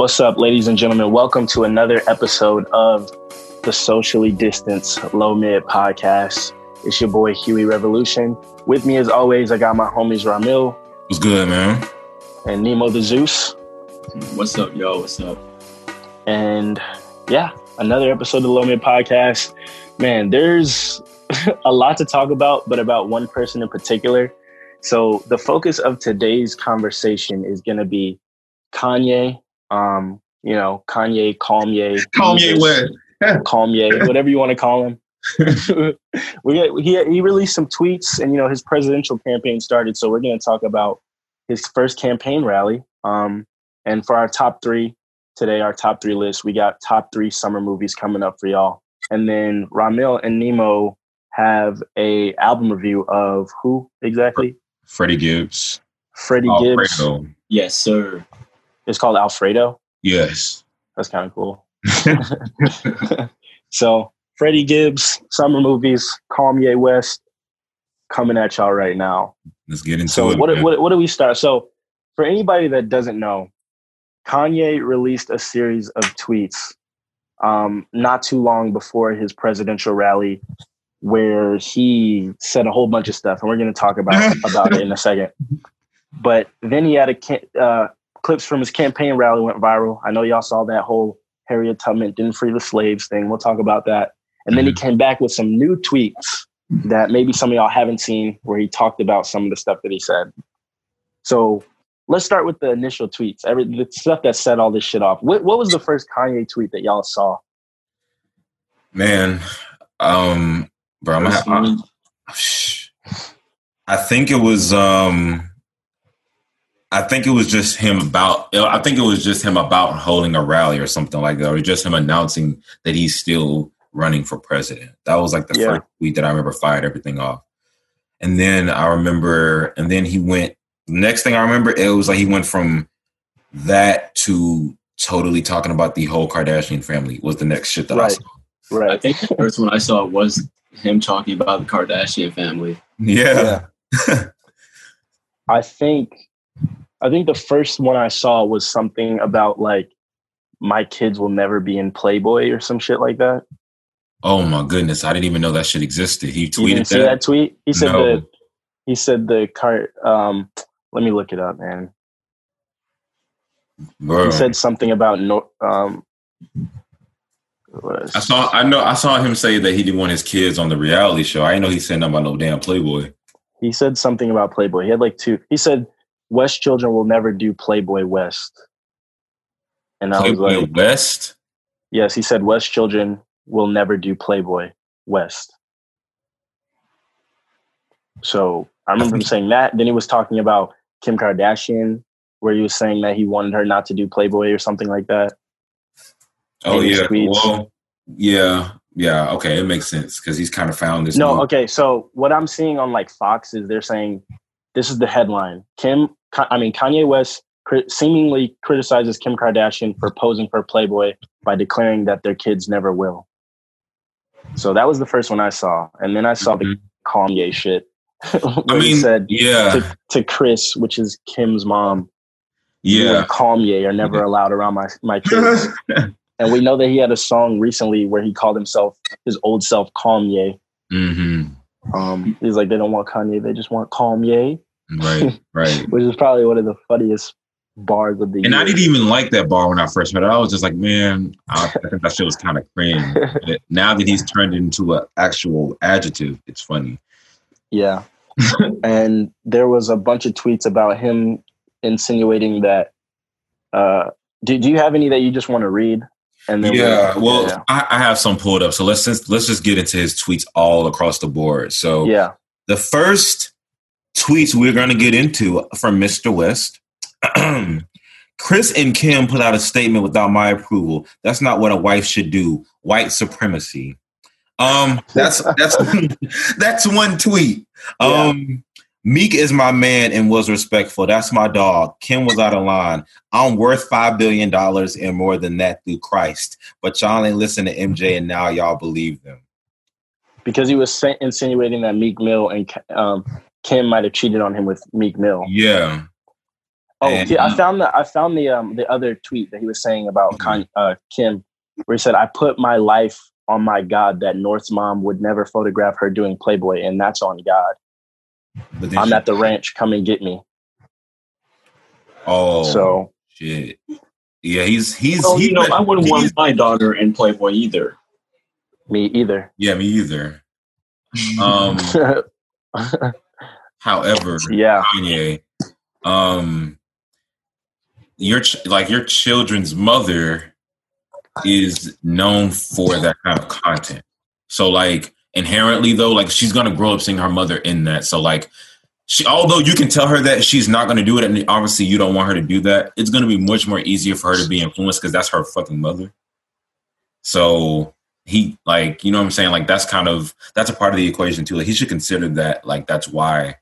What's up, ladies and gentlemen? Welcome to another episode of the Socially Distanced Low Mid Podcast. It's your boy Huey Revolution. With me, as always, I got my homies Ramil What's good, man? and Nemo the Zeus. What's up, yo? What's up? And yeah, another episode of the Low Mid Podcast. Man, there's a lot to talk about, but about one person in particular. So the focus of today's conversation is going to be Kanye. Um, you know, Kanye, Kanye, Kanye West. Kanye, whatever you want to call him. we got, he he released some tweets, and you know his presidential campaign started. So we're going to talk about his first campaign rally. Um, and for our top three today, our top three list, we got top three summer movies coming up for y'all. And then Ramil and Nemo have a album review of who exactly? Freddie Gibbs. Freddie Gibbs. Alfredo. Yes, sir. It's called Alfredo. Yes. That's kind of cool. so Freddie Gibbs, summer movies, Kanye West, coming at y'all right now. Let's get into So it. what, what what do we start? So for anybody that doesn't know, Kanye released a series of tweets um, not too long before his presidential rally, where he said a whole bunch of stuff, and we're going to talk about about it in a second. But then he had a uh, clips from his campaign rally went viral. I know y'all saw that whole Harriet Tubman didn't free the slaves thing. We'll talk about that. And then he came back with some new tweets that maybe some of y'all haven't seen, where he talked about some of the stuff that he said. So let's start with the initial tweets. Every the stuff that set all this shit off. What, what was the first Kanye tweet that y'all saw? Man, um, bro, I'm gonna, I, I think it was, um, I think it was just him about, I think it was just him about holding a rally or something like that, or just him announcing that he's still running for president. That was like the Yeah. first tweet that I remember fired everything off. And then I remember, and then he went, next thing I remember, it was like he went from that to totally talking about the whole Kardashian family was the next shit that I saw. Right. I think the first one I saw was him talking about the Kardashian family. Yeah. I think I think the first one I saw was something about like my kids will never be in Playboy or some shit like that. Oh my goodness. I didn't even know that shit existed. He tweeted that. that tweet? He said No. that he said the cart um let me look it up, man. Bro. He said something about no um I saw I know I saw him say that he didn't want his kids on the reality show. I didn't know he said nothing about no damn Playboy. he said something about Playboy. He had like two he said West children will never do Playboy West. And I was like, West? yes, he said West children will never do Playboy West. So I remember him saying that. Then he was talking about Kim Kardashian, where he was saying that he wanted her not to do Playboy or something like that. Oh yeah. Well, yeah. Yeah. Okay. It makes sense because he's kind of found this. No, new- okay. So what I'm seeing on like Fox is they're saying this is the headline: Kim, I mean Kanye West seemingly criticizes Kim Kardashian for posing for Playboy by declaring that their kids never will. So that was the first one I saw, and then I saw the Mhm. Kanye shit. I he mean, said yeah. to, to Kris, which is Kim's mom, Yeah. Kanye are never allowed around my my kids. and we know that he had a song recently where he called himself his old self Kanye. Mm-hmm. Um, he's like, they don't want Kanye, they just want Kanye, Right, right. which is probably one of the funniest bars of the And year. I didn't even like that bar when I first heard it. I was just like, man, I think that shit was kind of cringe. But now that he's turned into an actual adjective, it's funny. Yeah. and there was a bunch of tweets about him insinuating that. Uh, do, do you have any that you just want to read? And then yeah, well, yeah. I, I have some pulled up. So let's just let's just get into his tweets all across the board. So yeah, the first tweets we're going to get into from Mr. West. Kris and Kim put out a statement without my approval. That's not what a wife should do. White supremacy. Um, that's that's that's one tweet. Um, Meek is my man and was respectful. That's my dog. Kim was out of line. I'm worth five billion dollars and more than that through Christ. But y'all ain't listen to MJ, and now y'all believe them. because he was insinuating that Meek Mill and um, Kim might have cheated on him with Meek Mill. Yeah. Oh, And- yeah, I found the I found the um the other tweet that he was saying about Con- uh, Kim, where he said, "I put my life on my God that North's mom would never photograph her doing Playboy, and that's on God. But I'm she- at the ranch. Come and get me." Oh, So shit. Yeah, he's he's Well, he, you know, I wouldn't want my daughter in Playboy either. me either. Yeah, me either. Um, however, yeah, Kanye, um, your ch- like your children's mother is known for that kind of content. So like inherently though, like she's gonna grow up seeing her mother in that. So like she although you can tell her that she's not gonna do it and obviously you don't want her to do that, it's gonna be much more easier for her to be influenced because that's her fucking mother. So he like you know what I'm saying? Like that's kind of that's a part of the equation too. Like he should consider that like that's why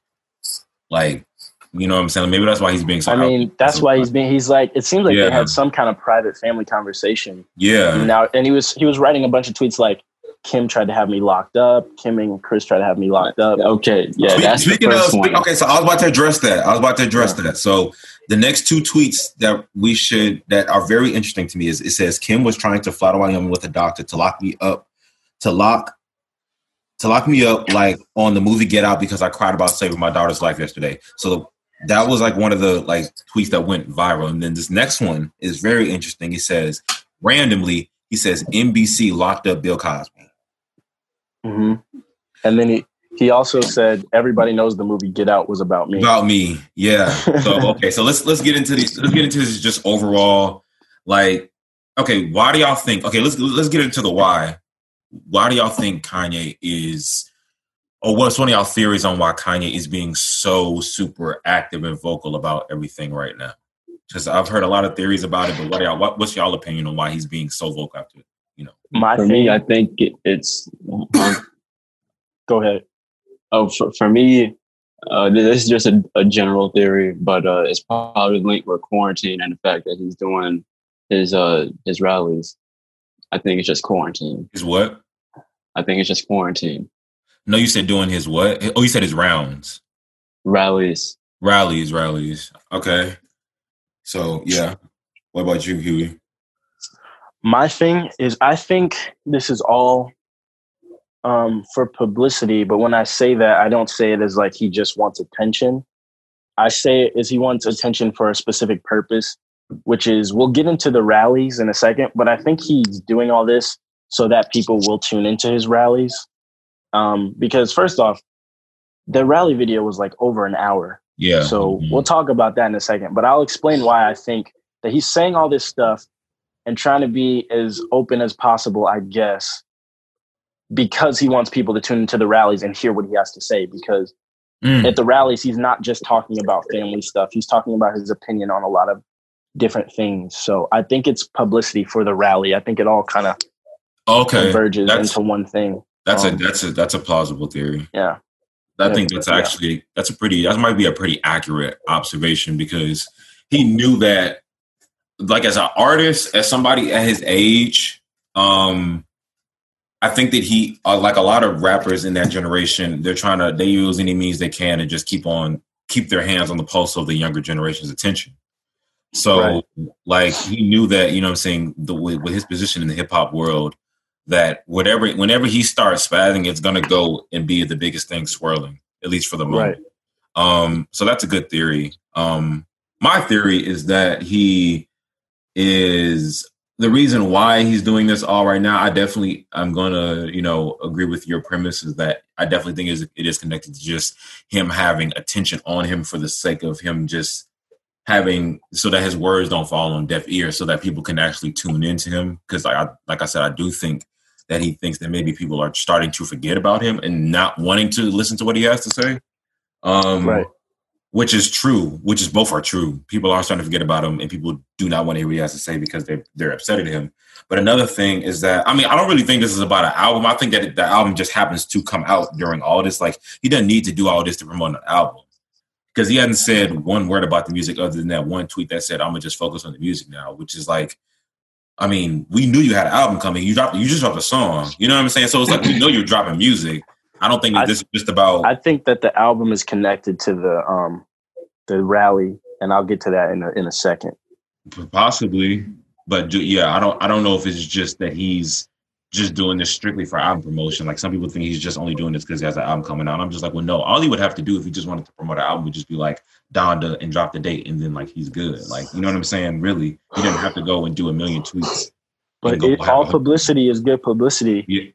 like you know what I'm saying? Maybe that's why he's being so I mean that's why he's being. He's like it seems like Yeah. they had some kind of private family conversation yeah. now, and he was he was writing a bunch of tweets like. Kim tried to have me locked up. Kim and Kris tried to have me locked up. Okay, yeah, Speak- that's the speaking first of, one. okay, so I was about to address that. I was about to address that. So the next two tweets that we should that are very interesting to me is it says Kim was trying to flatter Wyoming with a doctor to lock me up, to lock, to lock me up like on the movie Get Out because I cried about saving my daughter's life yesterday. So that was like one of the like tweets that went viral. And then this next one is very interesting. He says randomly, he says NBC locked up Bill Cosby. hmm And then he he also said everybody knows the movie Get Out was about me. About me, yeah. So okay, so let's let's get into these. Let's get into this just overall. Like, okay, why do y'all think? Okay, let's let's get into the why. Why do y'all think Kanye is, or what's one of y'all theories on why Kanye is being so super active and vocal about everything right now? Because I've heard a lot of theories about it, but what y'all, what, what's y'all opinion on why he's being so vocal after? You know, My for thing, me, I think it, it's. go ahead. Oh, for, for me, uh, this is just a, a general theory, but uh, it's probably linked with quarantine and the fact that he's doing his uh his rallies. I think it's just quarantine. his what? I think it's just quarantine No, you said doing his what? Oh, you said his rounds. rallies. Rallies, rallies. Okay. So yeah. What about you, Huey? My thing is, I think this is all um, for publicity. But when I say that, I don't say it as like he just wants attention. I say it as he wants attention for a specific purpose, which is we'll get into the rallies in a second. But I think he's doing all this so that people will tune into his rallies. Um, because first off, the rally video was like over an hour. Yeah. So Mhm. we'll talk about that in a second. But I'll explain why I think that he's saying all this stuff and trying to be as open as possible, I guess, because he wants people to tune into the rallies and hear what he has to say. Because Mm. at the rallies, he's not just talking about family stuff, he's talking about his opinion on a lot of different things. So I think it's publicity for the rally. I think it all kind of Okay. converges That's into one thing. that's um, a that's a that's a plausible theory. Yeah. I Yeah, think that's yeah. actually that's a pretty that might be a pretty accurate observation because he knew that like as an artist, as somebody at his age, um I think that he uh, like a lot of rappers in that generation, they're trying to they use any means they can to just keep on keep their hands on the pulse of the younger generation's attention. So Right. like he knew that, you know what I'm saying, the with, with his position in the hip hop world, that whatever whenever he starts spazzing, it's gonna go and be the biggest thing swirling, at least for the moment. Um, so that's a good theory. Um, my theory is that he is the reason why he's doing this all right now. I definitely, I'm gonna, you know, agree with your premise is that I definitely think is it is connected to just him having attention on him for the sake of him just having so that his words don't fall on deaf ears, so that people can actually tune into him. Because like I, like I said, I do think that he thinks that maybe people are starting to forget about him and not wanting to listen to what he has to say. Um, Right. Which is true. Which is both are true. People are starting to forget about him, and people do not want to hear what he has to say because they they're upset at him. But another thing is that I mean I don't really think this is about an album. I think that the album just happens to come out during all this. Like he doesn't need to do all this to promote an album because he hadn't said one word about the music other than that one tweet that said I'm gonna just focus on the music now, which is like. I mean, we knew you had an album coming. You dropped, you just dropped a song. You know what I'm saying? So it's like we know you're dropping music. I don't think that I- this is just about. I think that the album is connected to the um the rally, and I'll get to that in a, in a second. Possibly, but do, yeah, I don't. I don't know if it's just that he's just doing this strictly for album promotion. Like some people think he's just only doing this because he has an album coming out. I'm just like, well, no. All he would have to do if he just wanted to promote an album would just be like Donda and drop the date, and then like he's good. Like you know what I'm saying? Really, he didn't have to go and do a million tweets. But it, all publicity is good publicity. Yeah,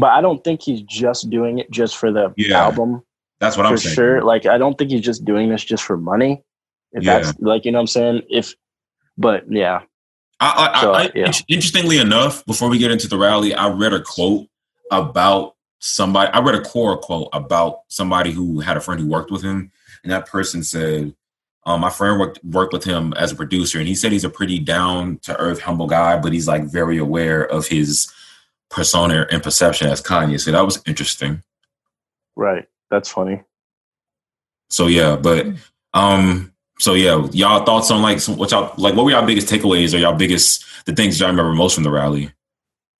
But I don't think he's just doing it just for the Yeah, album that's what I'm for saying. sure. Like I don't think he's just doing this just for money. If Yeah. that's like you know what I'm saying. If but yeah, I, I, So, I, yeah. Interestingly enough, before we get into the rally, I read a quote about somebody. I read a core quote about somebody who had a friend who worked with him, and that person said, um, "My friend worked worked with him as a producer, and he said he's a pretty down to earth, humble guy, but he's like very aware of his persona and perception as Kanye." So that was interesting. right. That's funny. So yeah, but um, so yeah, y'all thoughts on like some, what y'all like? What were y'all biggest takeaways or y'all biggest the things y'all remember most from the rally?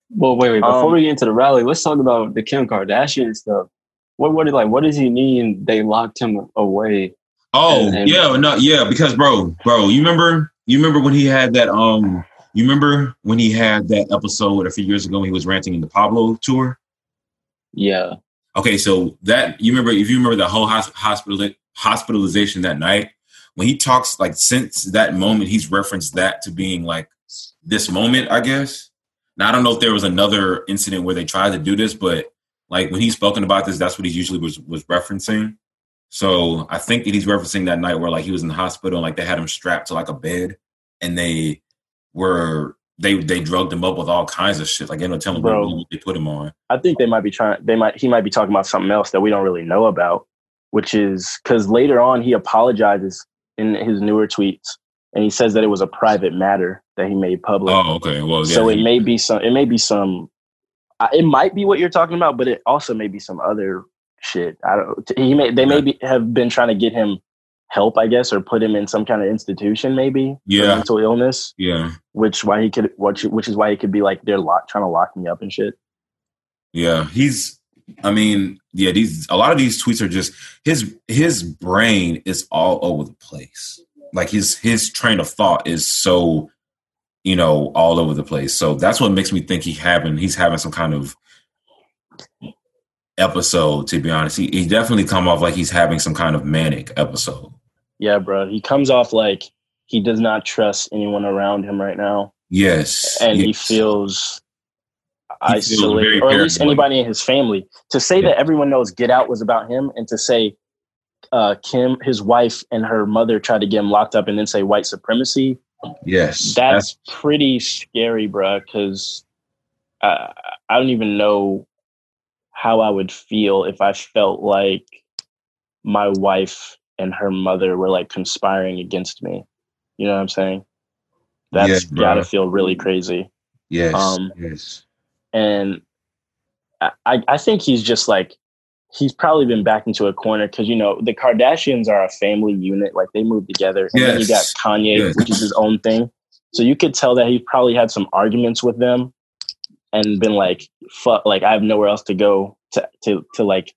Well, wait, wait. Before Um, we get into the rally, let's talk about the Kim Kardashian stuff. What, what, like, what does he mean? They locked him away. Oh And- and- yeah, no, yeah, because bro, bro, you remember you remember when he had that um you remember when he had that episode a few years ago when he was ranting in the Pablo tour? Yeah, Okay, so that you remember if you remember the whole hos- hospital hospitalization that night when he talks like since that moment he's referenced that to being like this moment, I guess. Now I don't know if there was another incident where they tried to do this, but like when he's spoken about this, that's what he usually was was referencing. So I think that he's referencing that night where like he was in the hospital and like they had him strapped to like a bed and they were they they drugged him up with all kinds of shit. Like they don't tell him Bro. what they put him on. I think they might be trying. They might. He might be talking about something else that we don't really know about, which is because later on he apologizes in his newer tweets, and he says that it was a private matter that he made public. Oh, okay. Well, yeah. so it may be some. It may be some. It might be what you're talking about, but it also may be some other shit. I don't. He may. They Yeah. maybe have been trying to get him help, I guess, or put him in some kind of institution, maybe. for Yeah. mental illness, yeah. which why he could, which which is why he could be like they're lock, trying to lock me up and shit. Yeah, he's. I mean, yeah, these a lot of these tweets are just his his brain is all over the place. Like his his train of thought is so, you know, all over the place. So that's what makes me think he having he's having some kind of episode. To be honest, he, he definitely come off like he's having some kind of manic episode. Yeah, bro. He comes off like he does not trust anyone around him right now, Yes, and he yes. He feels very isolated, or at least anybody in his family. To say Yeah. that everyone knows Get Out was about him, and to say uh, Kim, his wife, and her mother tried to get him locked up, and then say white supremacy. yes, That's pretty scary, bro. Because I, I don't even know how I would feel if I felt like my wife and her mother were like conspiring against me. You know what I'm saying? That's bro. gotta feel really crazy. yes, um, yes, And I, I I think he's just like he's probably been backed into a corner because you know the Kardashians are a family unit, like they move together. And then you got Kanye, Yes. which is his own thing. So you could tell that he probably had some arguments with them and been like, fuck, like I have nowhere else to go to to to like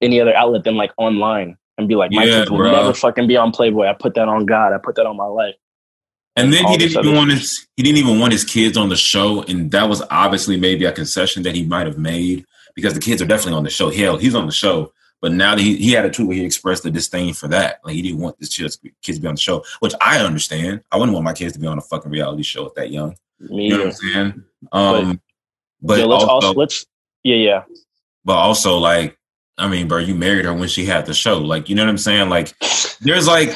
any other outlet than like online and be like, my Yeah, kids will bro. never fucking be on Playboy. I put that on God. I put that on my life. And then he didn't even want his he didn't even want his kids on the show, and that was obviously maybe a concession that he might have made because the kids are definitely on the show. Hell, he's on the show, but now that he, he had a tweet where he expressed the disdain for that. Like he didn't want his kids kids to be on the show, which I understand. I wouldn't want my kids to be on a fucking reality show at that young. Me You know what. I'm saying? Um, but yeah, let's also, also let's yeah yeah but also like, I mean, bro, you married her when she had the show. Like, you know what I'm saying? Like, there's like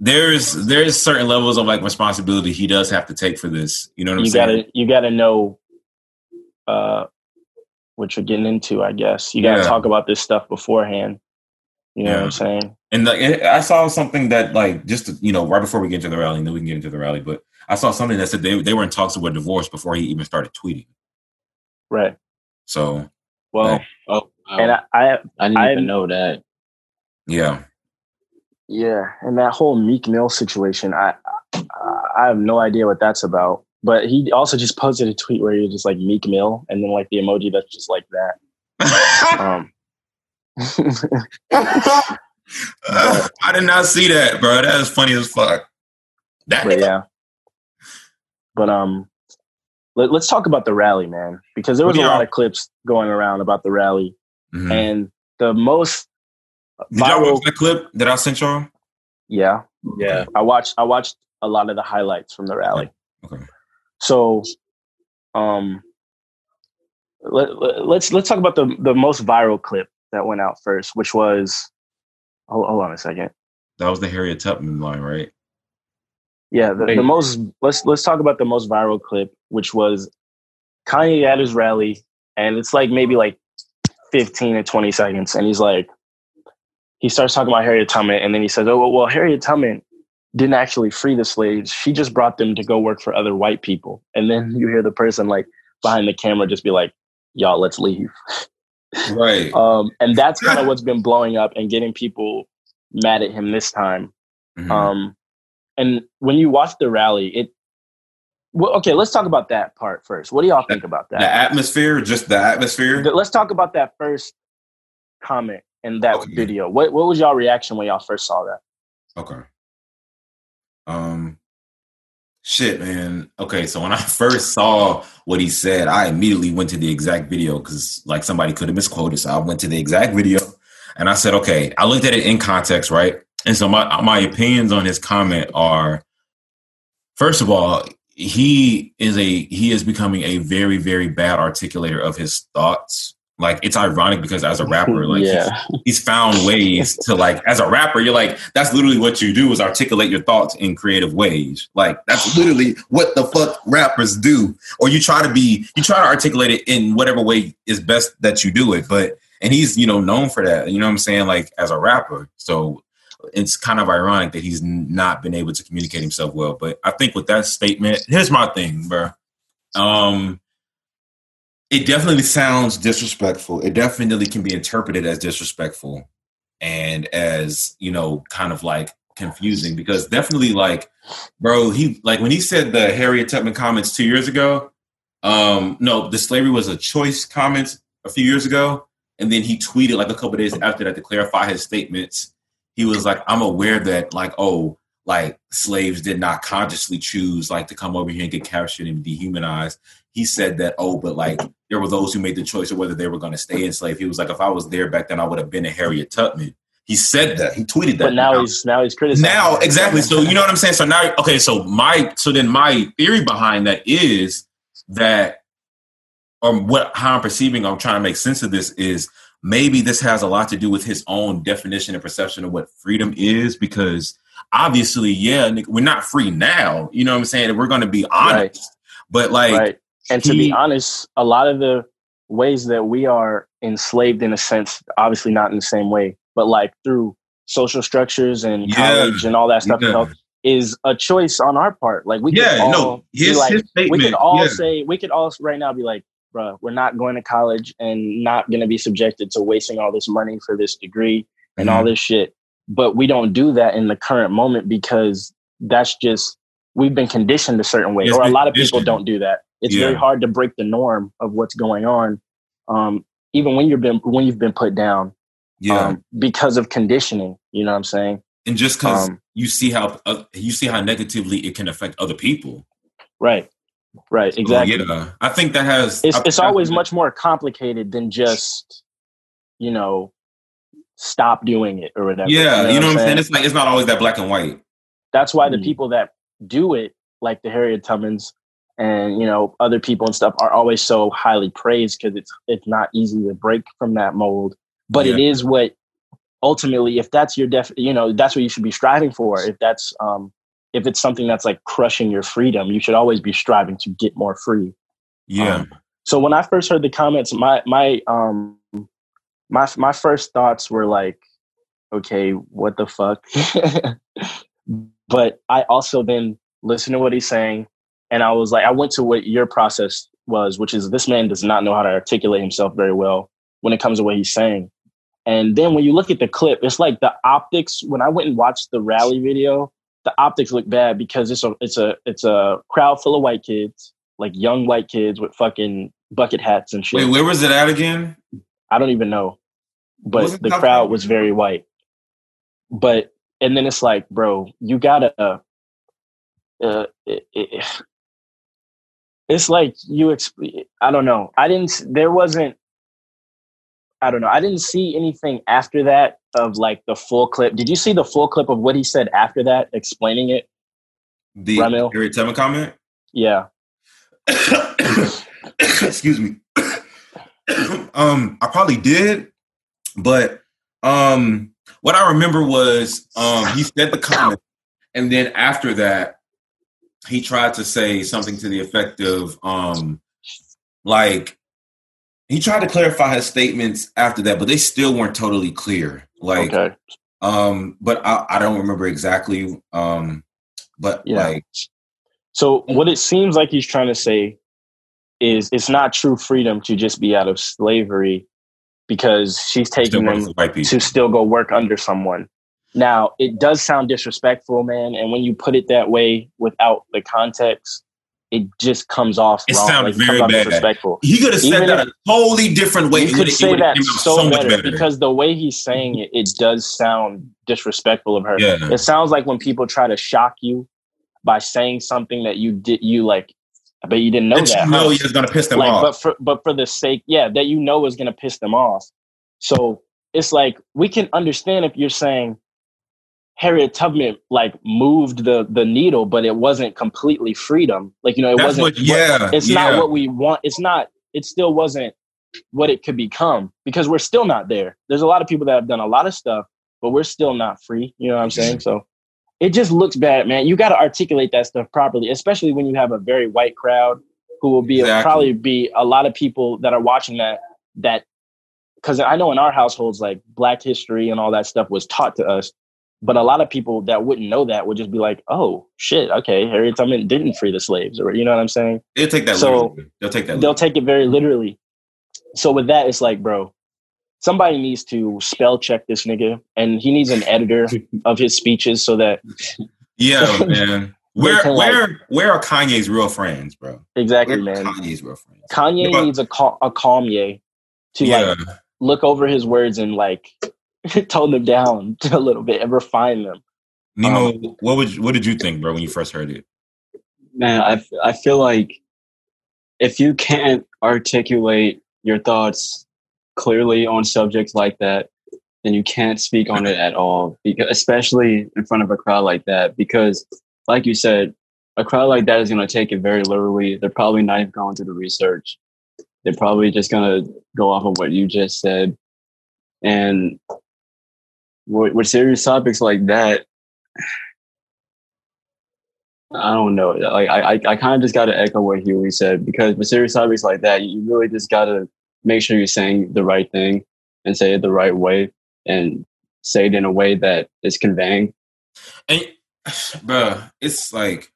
there's there's certain levels of like responsibility he does have to take for this. You know what I'm you saying? gotta you gotta know uh what you're getting into i guess you gotta Yeah. talk about this stuff beforehand you know what i'm saying And like, I saw something that like just you know right before we get into the rally, and then we can get into the rally. But I saw something that said they they were in talks about divorce before he even started tweeting. right So well Right. Oh, wow. and I, I I didn't I'm- even know that. yeah, yeah and that whole meek mill situation i i I have no idea what that's about but he also just posted a tweet where he was just like meek mill and then like the emoji that's just like that um I did not see that, bro. That is funny as fuck. That but yeah but um let, let's talk about the rally man because there was a lot of clips going around about the rally Mhm. and the most Did y'all watch that clip that I sent y'all? yeah Yeah. i watched i watched a lot of the highlights from the rally Okay. so um let, let, let's let's talk about the the most viral clip that went out first which was hold, hold on a second That was the Harriet Tubman line, right? yeah the, the most let's let's talk about the most viral clip which was kanye at his rally and it's like maybe like 15 or 20 seconds and he's like he starts talking about harriet tubman and then he says oh well, harriet tubman didn't actually free the slaves she just brought them to go work for other white people and then you hear the person like behind the camera just be like y'all let's leave Right. um, and that's kind of what's been blowing up and getting people mad at him this time Mhm. um, and when you watch the rally, it. Well, okay, let's talk about that part first. What do y'all think about that? the atmosphere, just the atmosphere. Let's talk about that first comment in that Okay. video. What What was y'all reaction when y'all first saw that? Okay. Um shit, man. Okay, so when I first saw what he said, I immediately went to the exact video because like somebody could have misquoted. So I went to the exact video and I said, okay, I looked at it in context, right? And so my my opinions on his comment are first of all, he is a he is becoming a very, very bad articulator of his thoughts. Like it's ironic because as a rapper, like he's he's found ways to like as a rapper you're like that's literally what you do is articulate your thoughts in creative ways. Like that's literally what the fuck rappers do. Or you try to be you try to articulate it in whatever way is best that you do it but and he's you know known for that you know what i'm saying like as a rapper. So it's kind of ironic that he's not been able to communicate himself well but i think with that statement here's my thing bro um it definitely sounds disrespectful. It definitely can be interpreted as disrespectful and as, you know, kind of like confusing because definitely like, bro, he like when he said the Harriet Tubman comments two years ago, um, no, the slavery was a choice comments a few years ago. And then he tweeted like a couple days after that to clarify his statements. He was like, I'm aware that like, oh, like slaves did not consciously choose like to come over here and get captured and dehumanized. He said that, oh, but like there were those who made the choice of whether they were going to stay enslaved. He was like, if I was there back then, I would have been a Harriet Tubman. He said that. He tweeted that. But now he's now he's criticizing. now exactly. So you know what I'm saying. So now, okay. So my so then my theory behind that is that, um, what how I'm perceiving, I'm trying to make sense of this is maybe this has a lot to do with his own definition and perception of what freedom is because obviously, yeah, we're not free now. You know what I'm saying? We're going to be honest, Right. but like. right. And to be honest, a lot of the ways that we are enslaved, in a sense, obviously not in the same way, but like through social structures and Yeah. college and all that stuff, Yeah. health, is a choice on our part. Like we Yeah, could all no, his- like, his we could all yeah. say, we could all right now be like, bruh, we're not going to college and not going to be subjected to wasting all this money for this degree and Mm-hmm. all this shit. But we don't do that in the current moment because that's just we've been conditioned a certain way, It's or a lot of people don't do that. It's very hard to break the norm of what's going on, um, even when you've been when you've been put down yeah. um, because of conditioning. You know what I'm saying? and just because Um, you see how uh, you see how negatively it can affect other people. right, right, So, exactly. yeah, I think that has. it's I- it's always much more complicated than just you know stop doing it or whatever. Yeah, you know, what I'm saying? saying? It's like it's not always that black and white. That's why the Mm. people that do it, like the Harriet Tubmans and you know other people and stuff, are always so highly praised because it's it's not easy to break from that mold. But it is what ultimately, if that's your def, you know, that's what you should be striving for. If that's um, if it's something that's like crushing your freedom, you should always be striving to get more free. Yeah, Um, so when I first heard the comments, my my um my my first thoughts were like, okay, what the fuck? but I also then listened to what he's saying, and I was like, I went to what your process was, which is this man does not know how to articulate himself very well when it comes to what he's saying. And then when you look at the clip, it's like the optics. When I went and watched the rally video, the optics look bad because it's a it's a it's a crowd full of white kids, like young white kids with fucking bucket hats and shit. wait, where was it at again? I don't even know, but the crowd Carolina? was very white. But and then it's like, bro, you gotta. Uh, uh, it, it, it's like you. Exp- I don't know. I didn't. There wasn't. I don't know. I didn't see anything after that of like the full clip. Did you see the full clip of what he said after that, explaining it? The Ramil? Harriet Tubman comment. Yeah. Excuse me. um, I probably did, but um, what I remember was um, he said the comment, and then after that, he tried to say something to the effect of um, like he tried to clarify his statements after that, but they still weren't totally clear. Like, okay. um, but I, I don't remember exactly. Um, but Yeah. like, So what it seems like he's trying to say is it's not true freedom to just be out of slavery because she's taking them for white people. to still go work under someone. Now, it does sound disrespectful, man, and when you put it that way without the context, it just comes off It wrong. sounded Like, very bad. disrespectful. He could have said Even that a totally different way. You could say that out so, much better, because the way he's saying it, it does sound disrespectful of her. Yeah. It sounds like when people try to shock you by saying something that you did, you like, I bet you didn't know that that. you know huh? going to piss them like, off. but for but for the sake, yeah, that you know is going to piss them off. So it's like we can understand if you're saying Harriet Tubman like moved the the needle, but it wasn't completely freedom. Like you know, it That's wasn't. what, yeah, it's yeah. not what we want. It's not. It still wasn't what it could become because we're still not there. There's a lot of people that have done a lot of stuff, but we're still not free. You know what I'm saying? So it just looks bad, man. You got to articulate that stuff properly, especially when you have a very white crowd who will be Exactly. probably be a lot of people that are watching that that because I know in our households like Black history and all that stuff was taught to us, but a lot of people that wouldn't know that would just be like, "Oh shit, okay, Harriet Tubman didn't free the slaves," or you know what I'm saying? They'll take that. So, literally. They'll take that. They'll take it very literally. So with that, it's like, bro, somebody needs to spell check this nigga, and he needs an editor of his speeches so that yeah, man. Where can, like- where where are Kanye's real friends, bro? exactly, Where are man. Kanye's real friends. Kanye But- needs a cal- a Kanye to yeah, like look over his words and like tone them down a little bit and refine them. Nemo. um, what would you- what did you think, bro, when you first heard it? man, I, I feel like if you can't articulate your thoughts clearly on subjects like that, then you can't speak on it at all. Because especially in front of a crowd like that, because like you said, a crowd like that is going to take it very literally. They're probably not even going to the research. They're probably just going to go off of what you just said. And with, with serious topics like that, I don't know. Like I, I, I kind of just got to echo what Huey said because with serious topics like that, you really just got to make sure you're saying the right thing and say it the right way and say it in a way that is conveying. And bro, it's like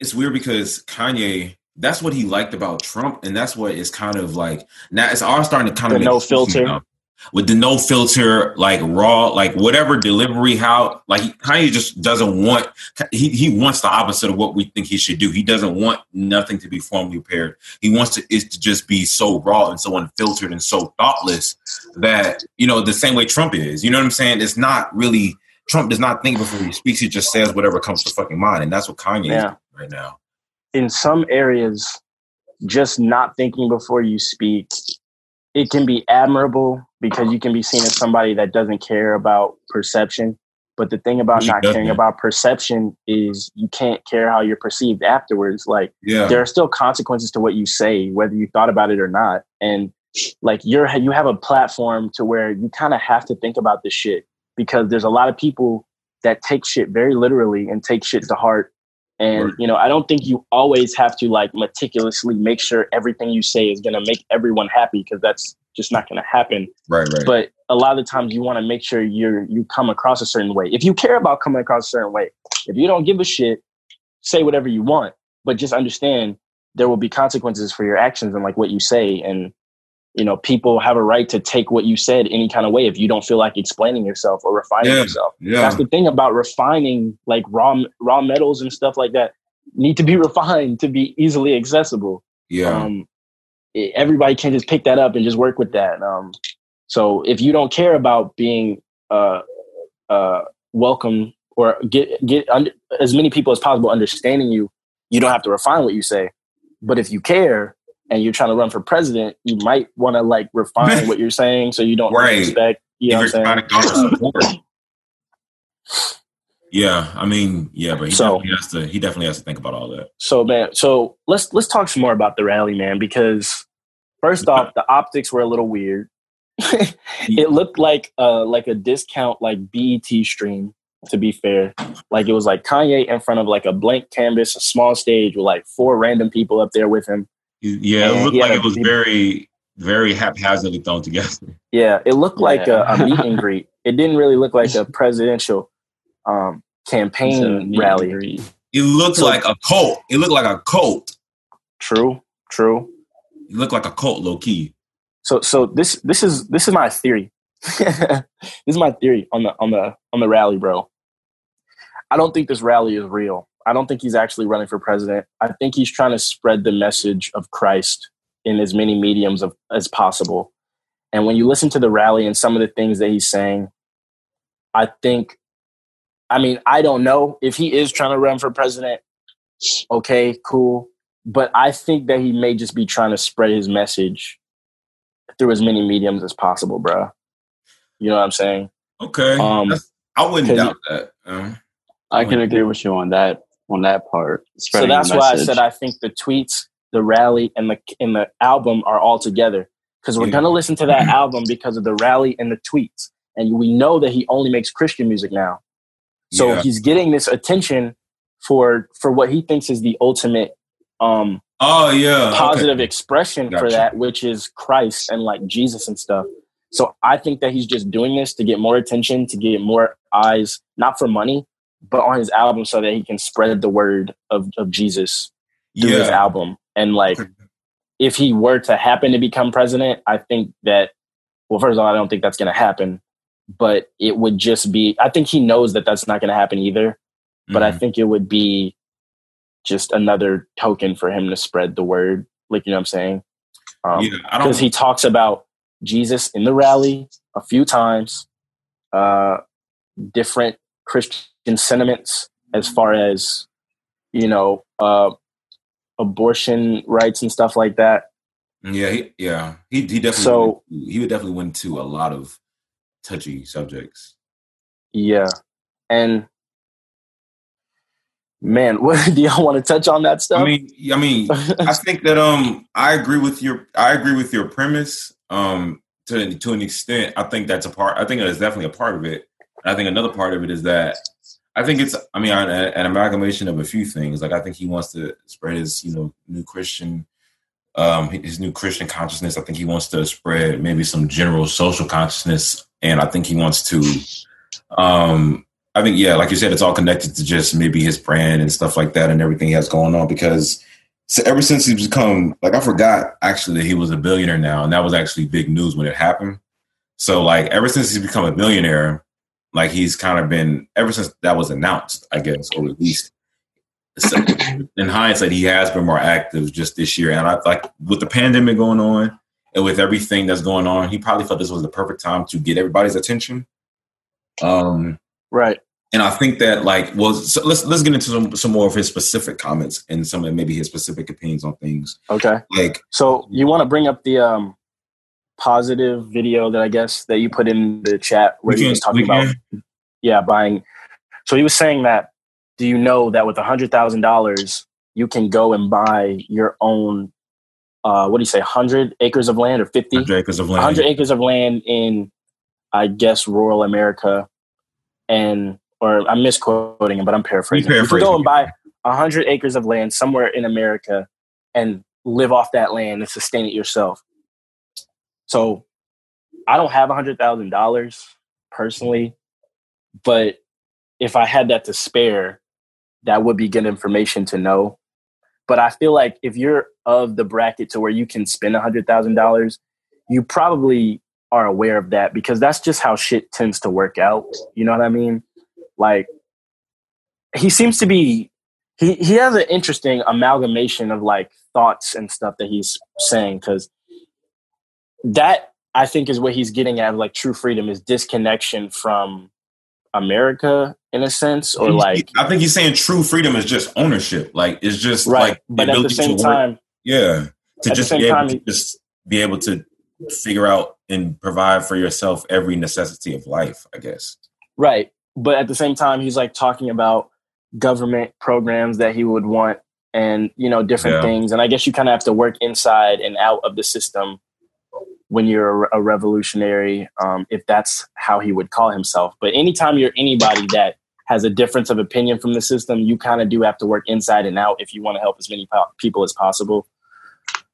it's weird because Kanye. That's what he liked about Trump, and that's what is kind of like now. It's all starting to kind of make no filter. With the no filter, like raw, like whatever delivery. How like Kanye just doesn't want. He he wants the opposite of what we think he should do. He doesn't want nothing to be formally prepared. He wants to is to just be so raw and so unfiltered and so thoughtless that you know the same way Trump is. You know what I'm saying? It's not really Trump does not think before he speaks; he just says whatever comes to fucking mind, and that's what Kanye Yeah. is right now. in some areas, just not thinking before you speak, it can be admirable because you can be seen as somebody that doesn't care about perception. But the thing about not caring about perception is you can't care how you're perceived afterwards. Like Yeah, there are still consequences to what you say, whether you thought about it or not. And like you're you have a platform to where you kind of have to think about this shit because there's a lot of people that take shit very literally and take shit to heart. And Right. you know, I don't think you always have to like meticulously make sure everything you say is gonna make everyone happy because that's just not gonna happen right, right. but a lot of the times you want to make sure you're you come across a certain way. If you care about coming across a certain way, if you don't give a shit, say whatever you want, but just understand there will be consequences for your actions and like what you say. And you know, people have a right to take what you said any kind of way if you don't feel like explaining yourself or refining Yeah. yourself. yeah, That's the thing about refining like raw raw metals and stuff like that need to be refined to be easily accessible yeah, um, everybody can just pick that up and just work with that. Um, so if you don't care about being uh, uh, welcome or get get under, as many people as possible understanding you, you don't have to refine what you say. But if you care and you're trying to run for president, you might want to like refine what you're saying so you don't Right. disrespect. You know if what you're I'm saying? trying to support. Yeah, I mean, yeah, but he So- definitely has to. He definitely has to think about all that. So man, so let's let's talk some more about the rally, man, because first off, the optics were a little weird. it looked like uh like a discount like BET stream, to be fair. Like it was like Kanye in front of like a blank canvas, a small stage with like four random people up there with him. He- Yeah, And it looked like had it was he- very, very haphazardly thrown together. Yeah, it looked like Yeah. a, a meet and greet. It didn't really look like a presidential um It's a campaign rally. It looked like a cult. It looked like a cult. True, true. It looked like a cult, low key. So so this this is this is my theory. this is my theory on the on the on the rally, bro. I don't think this rally is real. I don't think he's actually running for president. I think he's trying to spread the message of Christ in as many mediums of, as possible. And when you listen to the rally and some of the things that he's saying, I think I mean, I don't know if he is trying to run for president. Okay, cool. But I think that he may just be trying to spread his message through as many mediums as possible, bro. You know what I'm saying? Okay, Um, I wouldn't doubt that. Um, I can agree with you on that on that part. So that's why I said I think the tweets, the rally, and the and the album are all together because we're Yeah. gonna listen to that album because of the rally and the tweets, and we know that he only makes Christian music now. So Yeah. he's getting this attention for for what he thinks is the ultimate um oh yeah, okay. positive expression for that, which is Christ and like Jesus and stuff. So I think that he's just doing this to get more attention, to get more eyes, not for money, but on his album so that he can spread the word of, of Jesus through his album. And like, if he were to happen to become president, I think that, well, first of all, I don't think that's going to happen, but it would just be, I think he knows that that's not going to happen either. But I Mhm. think it would be just another token for him to spread the word. Like, you know what I'm saying? Um, yeah, because he talks about Jesus in the rally a few times, uh, different Christian sentiments as far as you know uh, abortion rights and stuff like that. yeah, he, yeah, he he definitely. So- went, he would definitely went to a lot of touchy subjects. Yeah, and man, what do y'all want to touch on that stuff? I mean, I mean, I think that um I agree with your I agree with your premise um to to an extent. I think that's a part. I think that is definitely a part of it. I think another part of it is that I think it's I mean an, amalgamation of a few things. Like I think he wants to spread his you know new Christian um his new Christian consciousness. I think he wants to spread maybe some general social consciousness, and I think he wants to um I think yeah, like you said, it's all connected to just maybe his brand and stuff like that, and everything he has going on. Because so ever since he's become like I forgot actually that he was a billionaire now, and that was actually big news when it happened. So like ever since he's become a billionaire, like he's kind of been ever since that was announced, I guess, or released. So, in hindsight, he has been more active just this year, and I like with the pandemic going on and with everything that's going on, he probably felt this was the perfect time to get everybody's attention. Um, Right. And I think that like well so let's let's get into some, some more of his specific comments and some of maybe his specific opinions on things. Okay. Like So you want to bring up the um positive video that I guess that you put in the chat where he was talking about yeah buying. So he was saying that do you know that with a hundred thousand dollars you can go and buy your own uh what do you say hundred acres of land or fifty? Acres of land. 100 acres of land in i guess rural america. And or i'm misquoting him but i'm paraphrasing. You can go and buy 100 acres of land somewhere in america and live off that land and sustain it yourself so i don't have a $100000 personally but if i had that to spare that would be good information to know but i feel like if you're of the bracket to where you can spend a $100000 you probably are aware of that because that's just how shit tends to work out. You know what I mean? Like he seems to be he he has an interesting amalgamation of like thoughts and stuff that he's saying cuz that I think is what he's getting at like true freedom is disconnection from America in a sense or like I think he's saying true freedom is just ownership. Like it's just right like but at the ability to work- yeah, to just be able time, to just be able to figure out and provide for yourself every necessity of life. I guess. Right. But at the same time, he's like talking about government programs that he would want and, you know, different Yeah. things. And I guess you kind of have to work inside and out of the system when you're a, a revolutionary, um, if that's how he would call himself. But anytime you're anybody that has a difference of opinion from the system, you kind of do have to work inside and out if you want to help as many po- people as possible.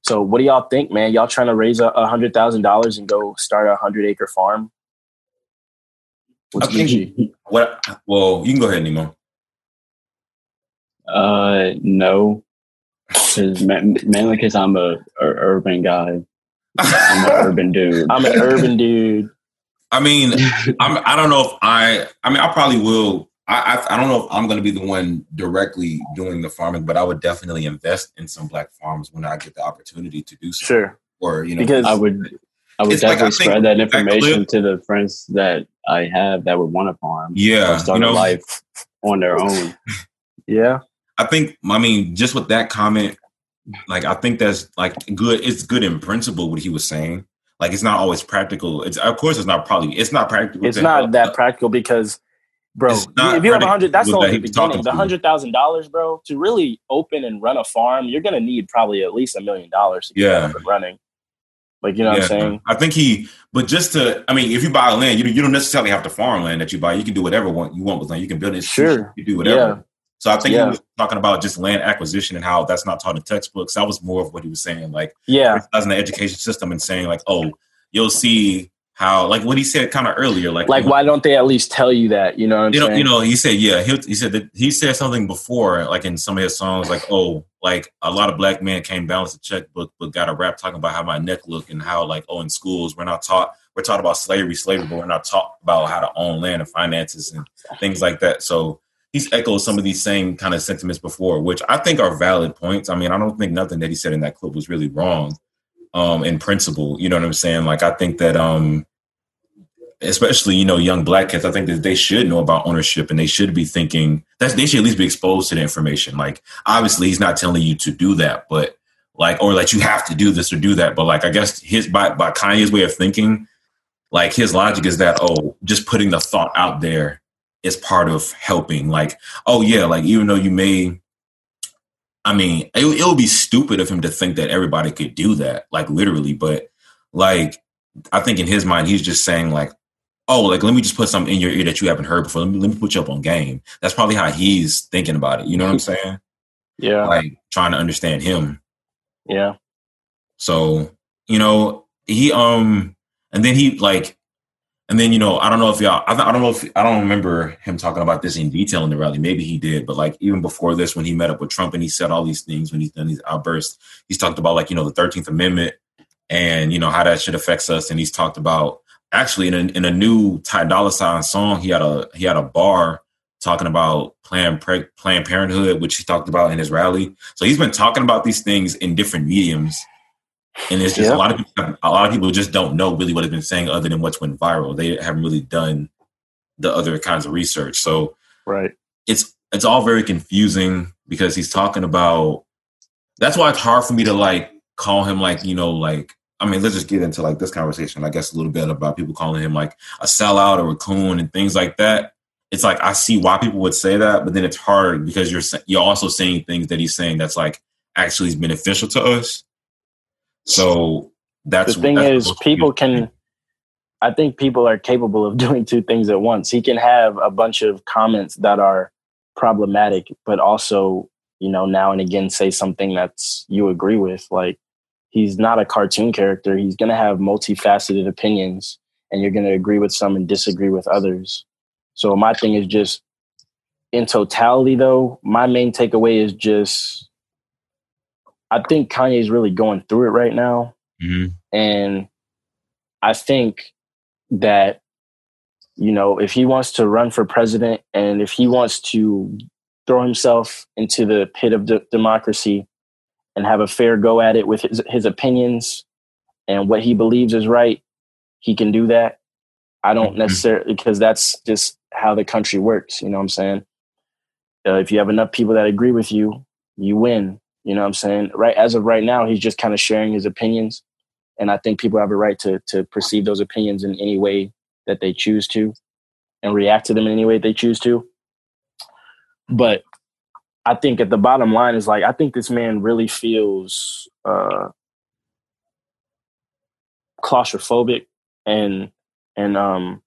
So, what do y'all think, man? Y'all trying to raise a a hundred thousand dollars and go start a hundred acre farm? What's I think Gucci? what. Well, you can go ahead, Nemo. Uh, no, because mainly because I'm a, a urban guy. I'm an urban dude. I'm an urban dude. I mean, I'm, I don't know if I. I mean, I probably will. I, I I don't know if I'm going to be the one directly doing the farming, but I would definitely invest in some black farms when I get the opportunity to do so. Sure. Or you know, Because- I would. I would It's like, I definitely spread that that information to the friends that I have that would want to farm. Yeah, start you know- a life on their own. Yeah. I think. I mean, just with that comment, like I think that's like good. It's good in principle what he was saying. Like it's not always practical. It's of course it's not probably it's not practical. It's not help- that practical because, bro, if you have a hundred, that's only that the he was talking beginning. The hundred thousand dollars, bro, to really open and run a farm, you're gonna need probably at least a million dollars to get Yeah. that up and running. Like you know what I'm saying? I think he, but just to, I mean, if you buy land, you, you don't necessarily have to farm land that you buy. You can do whatever want you want with land. You can build it. Sure. You do whatever. Yeah. So I think Yeah. he was talking about just land acquisition and how that's not taught in textbooks. That was more of what he was saying, like Yeah. as the education system and saying like, oh, you'll see how, like what he said kind of earlier, like, Like you know, why don't they at least tell you that? You know what I'm you know, you know, he said, yeah, he, he said that he said something before, like in some of his songs, like, oh, like a lot of black men can't balance a checkbook, but got a rap talking about how my neck look and how, like, oh, in schools we're not taught, we're taught about slavery, slavery, but we're not taught about how to own land and finances and things like that. So he's echoed some of these same kind of sentiments before, which I think are valid points. I mean, I don't think nothing that he said in that clip was really wrong, um, in principle. You know what I'm saying? Like, I think that, um, especially you know young black kids i think that they should know about ownership and they should be thinking that they should at least be exposed to the information like obviously he's not telling you to do that but like or like you have to do this or do that but like i guess his by, by kanye's way of thinking like his logic is that oh just putting the thought out there is part of helping like oh yeah like even though you may i mean it, it would be stupid of him to think that everybody could do that like literally but like i think in his mind he's just saying like oh, like let me just put something in your ear that you haven't heard before. Let me let me put you up on game. That's probably how he's thinking about it. You know what I'm saying? yeah. Like trying to understand him. yeah. So, you know, he um and then he like and then you know, I don't know if y'all I, I don't know if I don't remember him talking about this in detail in the rally. Maybe he did, but like even before this when he met up with Trump and he said all these things when he's done these outbursts, he's talked about like, you know, the 13th amendment and you know how that shit affects us and he's talked about actually in a, in a new Ty Dolla Sign song, he had a he had a bar talking about Planned Planned Parenthood, which he talked about in his rally. So he's been talking about these things in different mediums, and it's just Yeah. a lot of people, a lot of people just don't know really what he's been saying other than what's went viral. They haven't really done the other kinds of research. So right, it's it's all very confusing because he's talking about. That's why it's hard for me to like call him like you know like I mean let's just get into like this conversation I guess a little bit about people calling him like a sellout or a coon and things like that. It's like I see why people would say that, but then it's hard because you're you're also saying things that he's saying that's like actually is beneficial to us. So that's the thing that's is people can I think people are capable of doing two things at once. He can have a bunch of comments that are problematic, but also, you know, now and again say something that's you agree with. Like he's not a cartoon character. He's going to have multifaceted opinions and you're going to agree with some and disagree with others. So my thing is just in totality though, my main takeaway is just I think Kanye's really going through it right now. Mm-hmm. And I think that you know if he wants to run for president and if he wants to throw himself into the pit of de- democracy and have a fair go at it with his, his opinions and what he believes is right he can do that i don't mm-hmm. necessarily because that's just how the country works you know what i'm saying uh, if you have enough people that agree with you you win you know what i'm saying right as of right now he's just kind of sharing his opinions and I think people have a right to to perceive those opinions in any way that they choose to, and react to them in any way they choose to. But I think at the bottom line is like I think this man really feels uh, claustrophobic and and um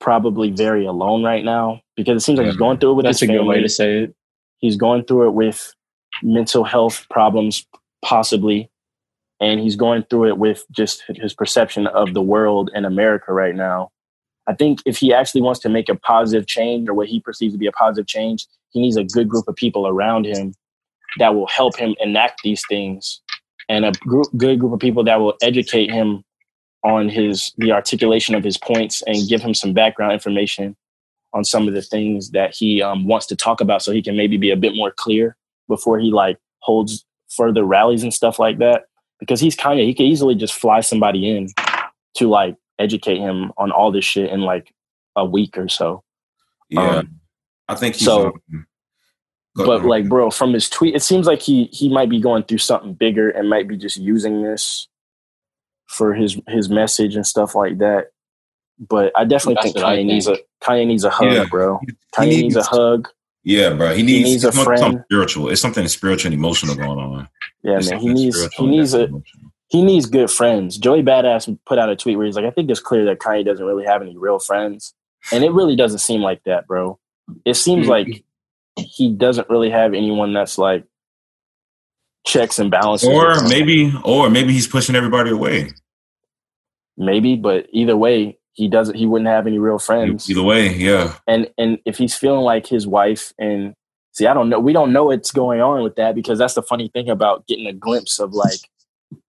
probably very alone right now because it seems like he's going through it with That's his a family. good way to say it. He's going through it with mental health problems, possibly. And he's going through it with just his perception of the world and America right now. I think if he actually wants to make a positive change or what he perceives to be a positive change, he needs a good group of people around him that will help him enact these things. And a group, good group of people that will educate him on his the articulation of his points and give him some background information on some of the things that he um, wants to talk about so he can maybe be a bit more clear before he like holds further rallies and stuff like that because he's Kanye. He could easily just fly somebody in to like educate him on all this shit in like a week or so. Yeah, Um, I think he's, so- um, go- But like, bro, from his tweet, it seems like he he might be going through something bigger and might be just using this for his his message and stuff like that. But I definitely That's think what I Kanye needs a. Kanye needs a hug, Yeah. bro. he Kanye needs a hug. Yeah, bro. He needs, needs a friend. something spiritual. It's something spiritual and emotional going on. Yeah, It's man. He needs he needs a emotional. he needs good friends. Joey Badass put out a tweet where he's like, I think it's clear that Kanye doesn't really have any real friends. And it really doesn't seem like that, bro. It seems Mm-hmm. like he doesn't really have anyone that's like checks and balances. Or maybe, or maybe he's pushing everybody away. maybe, but either way, he doesn't he wouldn't have any real friends. Either way, yeah. And and if he's feeling like his wife and see, I don't know, we don't know what's going on with that because that's the funny thing about getting a glimpse of like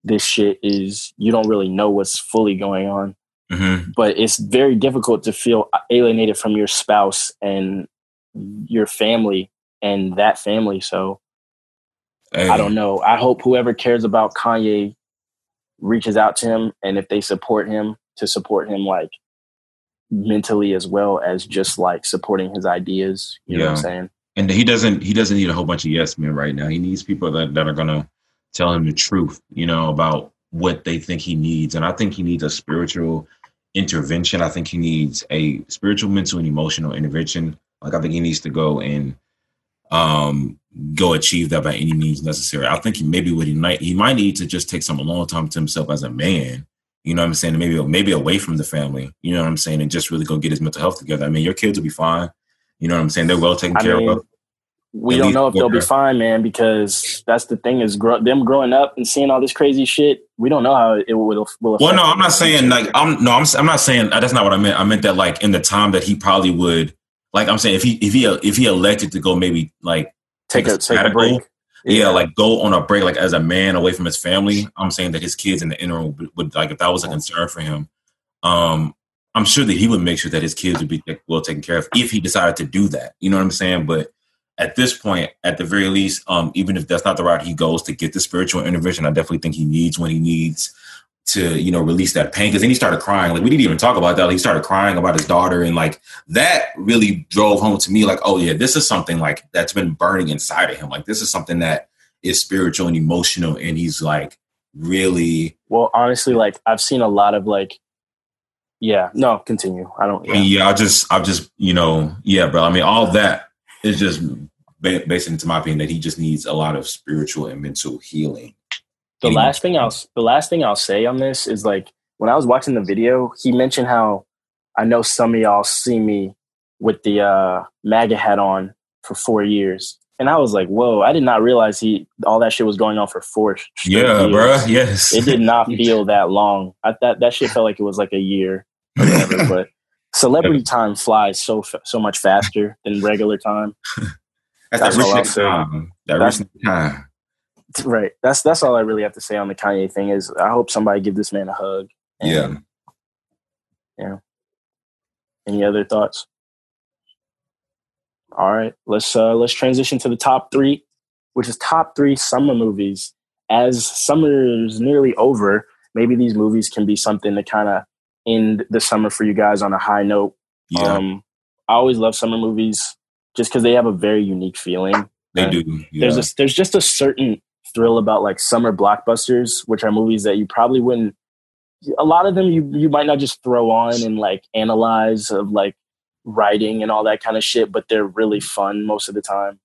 this shit is you don't really know what's fully going on. hmm but it's very difficult to feel alienated from your spouse and your family and that family. So Hey, I don't know. I hope whoever cares about Kanye reaches out to him and if they support him to support him like mentally as well as just like supporting his ideas. You know what I'm saying? and he doesn't he doesn't need a whole bunch of yes men right now. He needs people that, that are gonna tell him the truth, you know, about what they think he needs. And I think he needs a spiritual intervention. I think he needs a spiritual, mental, and emotional intervention. Like I think he needs to go and um go achieve that by any means necessary. I think he maybe what he might he might need to just take some alone time to himself as a man. You know what I'm saying? Maybe maybe away from the family. You know what I'm saying? And just really go get his mental health together. I mean, your kids will be fine. You know what I'm saying? They're well taken I care mean, of. we At don't know if they'll be fine, man, because that's the thing is them growing up and seeing all this crazy shit. We don't know how it will will. Well, no, I'm not saying like I'm no, I'm I'm not saying that's not what I meant. I meant that like in the time that he probably would like I'm saying if he if he if he elected to go maybe like take take a a take a break. Yeah, like go on a break like as a man away from his family. I'm saying that his kids in the interim would, would like if that was a concern for him. Um, I'm sure that he would make sure that his kids would be well taken care of if he decided to do that. You know what I'm saying? But at this point, at the very least, um, even if that's not the route he goes to get the spiritual intervention, I definitely think he needs when he needs to you know release that pain because then he started crying. Like we didn't even talk about that. He started crying about his daughter and like that really drove home to me like oh yeah this is something like that's been burning inside of him. Like this is something that is spiritual and emotional and he's like really well honestly like i've seen a lot of like yeah no continue. I don't yeah, yeah i just i just you know yeah bro. I mean all that is just based into my opinion that he just needs a lot of spiritual and mental healing the last thing I'll the last thing I'll say on this is like when I was watching the video, he mentioned how I know some of y'all see me with the uh, MAGA hat on for four years, and I was like, "Whoa!" I did not realize he all that shit was going on for four. Yeah, years. bro. Yes, it did not feel that long. I thought that shit felt like it was like a year, whatever, but celebrity time flies so so much faster than regular time. That's, That's that recent time. That recent time. Right. That's that's all I really have to say on the Kanye thing. Is I hope somebody give this man a hug. And, yeah. Yeah. Any other thoughts? All right, let's uh let's transition to the top three, which is top three summer movies. As summer is nearly over, maybe these movies can be something to kind of end the summer for you guys on a high note. Yeah. Um, I always love summer movies just because they have a very unique feeling. They do. Yeah. There's a, there's just a certain thrill about like summer blockbusters, which are movies that you probably wouldn't. A lot of them you you might not just throw on and like analyze of like writing and all that kind of shit, but they're really fun most of the time.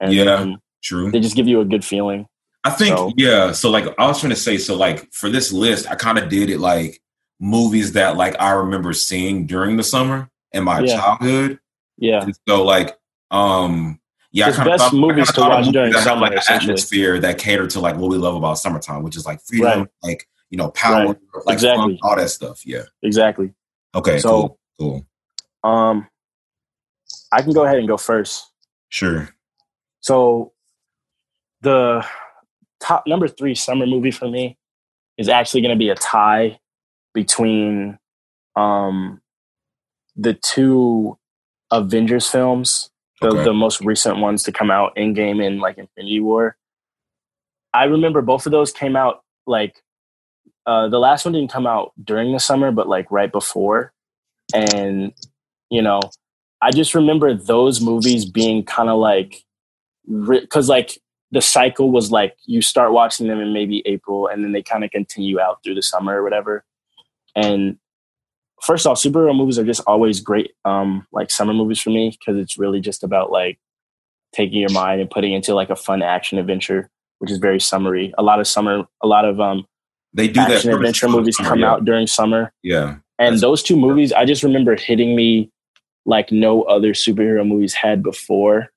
And, yeah, um, true. They just give you a good feeling. I think so. yeah. So like I was trying to say, so like for this list, I kind of did it like movies that like I remember seeing during the summer in my yeah. childhood. Yeah. And so like um yeah, His best thought, movies to watch during summer, like atmosphere that cater to like what we love about summertime, which is like freedom, right. like you know, power, right. like exactly. Fun, all that stuff. Yeah, exactly. Okay, so cool, cool. Um, I can go ahead and go first. Sure. So, the top number three summer movie for me is actually going to be a tie between um the two Avengers films the, okay. the most recent ones to come out Endgame in like Infinity War. I remember both of those came out like uh, the last one didn't come out during the summer, but like right before. And you know, I just remember those movies being kind of like because like the cycle was like you start watching them in maybe April and then they kind of continue out through the summer or whatever. And first off, superhero movies are just always great, um, like summer movies for me because it's really just about like taking your mind and putting into like a fun action adventure, which is very summery. A lot of summer, a lot of um, they do action that adventure movies summer, come yeah. out during summer. Yeah, and those two movies, I just remember hitting me like no other superhero movies had before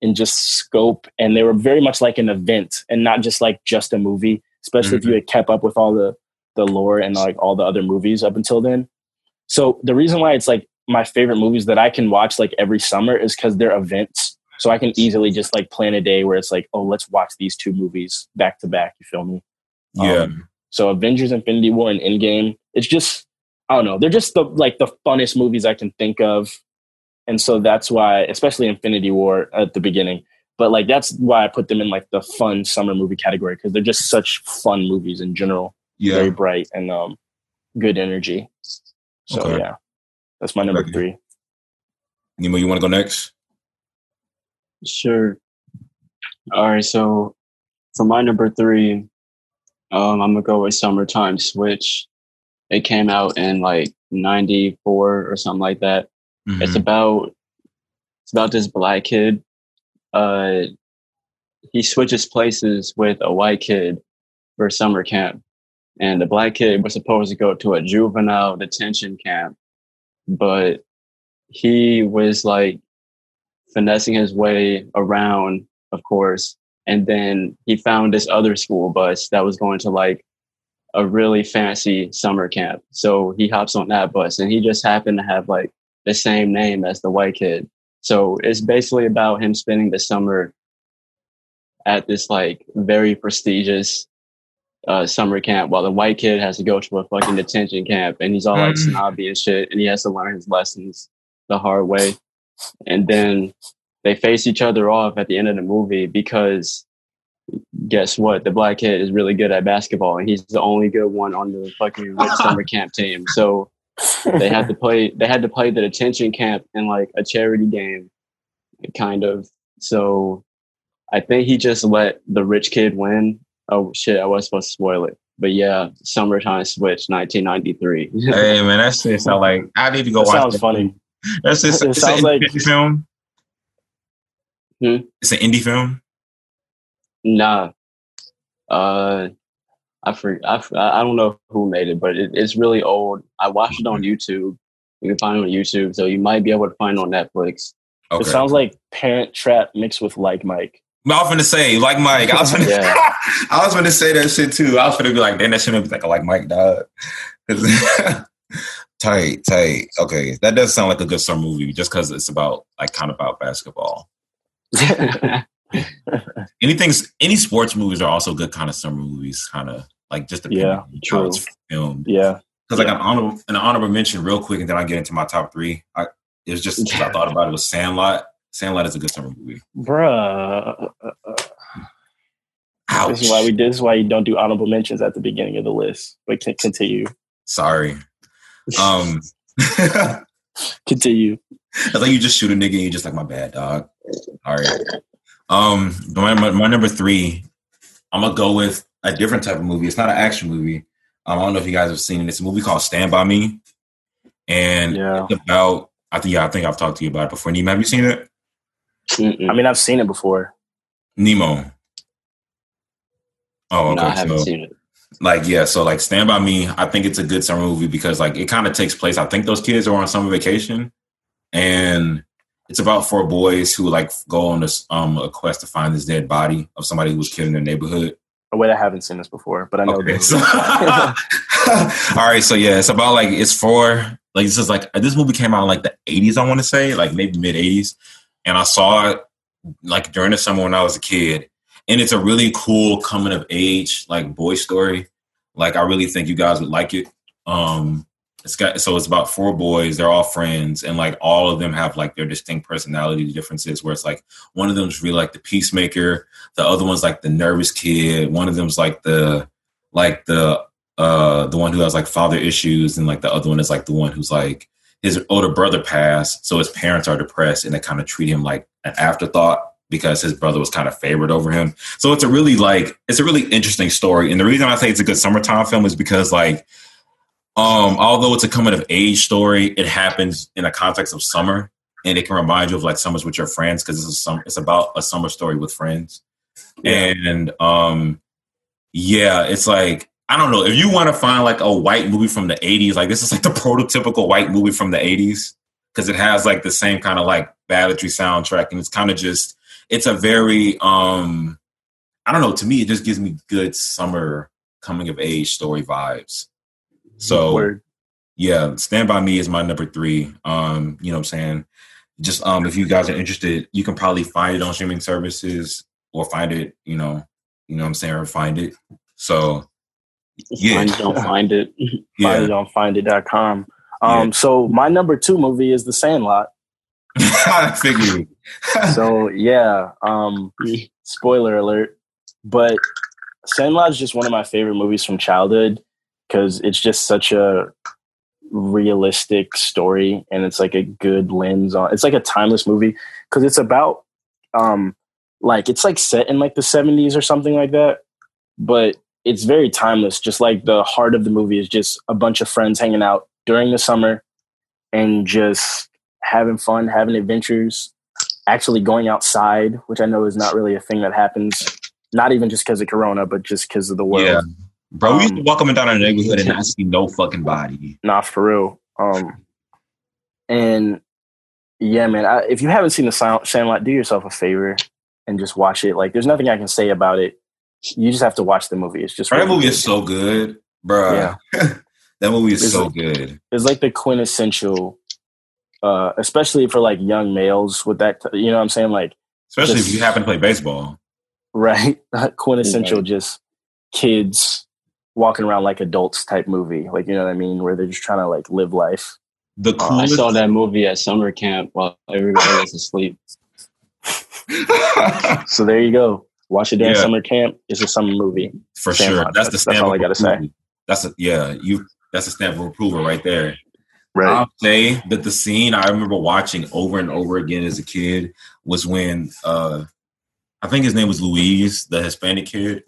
in just scope, and they were very much like an event and not just like just a movie. Especially mm-hmm. if you mm-hmm. had kept up with all the the lore and like all the other movies up until then. So the reason why it's like my favorite movies that I can watch like every summer is because they're events. So I can easily just like plan a day where it's like, oh, let's watch these two movies back to back. You feel me? Yeah. Um, so Avengers: Infinity War and Endgame. It's just I don't know. They're just the like the funnest movies I can think of, and so that's why, especially Infinity War at the beginning. But like that's why I put them in like the fun summer movie category because they're just such fun movies in general. Yeah. Very bright and um, good energy. So okay. yeah, that's my number okay. three. Nemo, you want to go next? Sure. All right. So for my number three, um, I'm gonna go with Summertime Switch. It came out in like '94 or something like that. Mm-hmm. It's about it's about this black kid. Uh, he switches places with a white kid for summer camp, and the black kid was supposed to go to a juvenile detention camp, but he was like finessing his way around, of course. And then he found this other school bus that was going to like a really fancy summer camp. So he hops on that bus and he just happened to have like the same name as the white kid. So it's basically about him spending the summer at this like very prestigious uh, summer camp while the white kid has to go to a fucking detention camp and he's all like mm. snobby and shit and he has to learn his lessons the hard way. And then they face each other off at the end of the movie because guess what? The black kid is really good at basketball, and he's the only good one on the fucking summer camp team. So they had to play. They had to play the detention camp in like a charity game, kind of. So I think he just let the rich kid win. Oh shit! I was supposed to spoil it, but yeah, summertime switch, 1993. hey man, that's just sound like I need to go That watch. sounds that funny. That's just It it's sounds like- film. Hmm? It's an indie film. Nah. Uh, I for, I don't know who made it, but it, it's really old. I watched it on YouTube. You can find it on YouTube, so you might be able to find it on Netflix. Okay. It sounds like Parent Trap mixed with Like Mike. I was gonna say like Mike. I was gonna, Yeah. I was gonna say that shit too. I was gonna be like, then that shouldn't be like like Mike dog. tight, tight. Okay, that does sound like a good summer movie, just because it's about like kind of about basketball. Anything, any sports movies are also good kind of summer movies, kind of like just depending Yeah, on how it's filmed. Yeah. Because like an honorable, an honorable mention, real quick, and then I get into my top three. I, it was just I thought about it was Sandlot. Sandlot is a good summer movie. Bruh. Ouch. This is why we this is why you don't do honorable mentions at the beginning of the list. But can continue. Sorry. Um, continue. it's like you just shoot a nigga and you just like my bad dog. All right. Um, my, my, my number three, I'm gonna go with a different type of movie. It's not an action movie. Um, I don't know if you guys have seen it. It's a movie called Stand by Me, and Yeah. it's about. I think yeah, I think I've talked to you about it before. Nemo, have you seen it? Mm-mm. I mean, I've seen it before. Nemo. Oh, okay. no, I haven't so- seen it. like yeah so like stand by me i think it's a good summer movie because like it kind of takes place i think those kids are on summer vacation and it's about four boys who like go on this um a quest to find this dead body of somebody who was killed in their neighborhood Oh, wait, I haven't seen this before, but I know. okay so all right so yeah it's about like it's for like this is like this movie came out in like the 80s i want to say like maybe mid 80s and i saw it like during the summer when i was a kid. And it's a really cool coming of age like boy story. Like i really think you guys would like it. Um it's got so it's about four boys. They're all friends. And like all of them have like their distinct personality differences where it's like one of them's really like the peacemaker. The other one's like the nervous kid. One of them's like the like the uh the one who has like father issues. And like the other one is like the one who's like his older brother passed so his parents are depressed and they kind of treat him like an afterthought because his brother was kind of favored over him. So it's a really like it's a really interesting story and the reason i say it's a good summertime film is because like um although it's a coming of age story it happens in a context of summer and it can remind you of like summers with your friends because it's a it's about a summer story with friends. And um yeah it's like i don't know if you want to find like a white movie from the 80s like this is like the prototypical white movie from the 80s because it has like the same kind of like balladry soundtrack and it's kind of just it's a very um i don't know to me it just gives me good summer coming of age story vibes. So Word. yeah stand by me is my number three um you know what i'm saying? Just um if you guys are interested you can probably find it on streaming services or find it you know you know what i'm saying or find it. So yeah Find it, don't find it. Find yeah it on findit.com. Um, Yeah. So my number two movie is The Sandlot. i figured So yeah, um, spoiler alert. But Sandlot is just one of my favorite movies from childhood because it's just such a realistic story and it's like a good lens on it's like a timeless movie because it's about um like it's like set in like the 70s or something like that but it's very timeless just like the heart of the movie is just a bunch of friends hanging out during the summer and just having fun having adventures actually going outside which i know is not really a thing that happens not even just because of corona but just because of the world yeah bro we used to Um, walk up and down our neighborhood and not see no fucking body Not for real. Um, and yeah, man, I, if you haven't seen the Sound- Sandlot, do yourself a favor and just watch it. Like, there's nothing I can say about it. You just have to watch the movie. It's just that really movie good. is so good bro Yeah. that movie is It's so like- good It's like the quintessential, uh, especially for like young males with that. You know what I'm saying? Like, especially Just- if you happen to play baseball right? quintessential, Right. just kids walking around like adults type movie. Like, you know what I mean? Where they're just trying to like live life. the I saw that movie at summer camp while everybody was asleep. So there you go. Watch it during Yeah. summer camp. It's a summer movie. for sure. That's the stamp. that's all of I gotta say. That's a yeah. You that's a stamp of approval right there. Right. I'll say that the scene I remember watching over and over again as a kid was when uh I think his name was Luis, the Hispanic kid.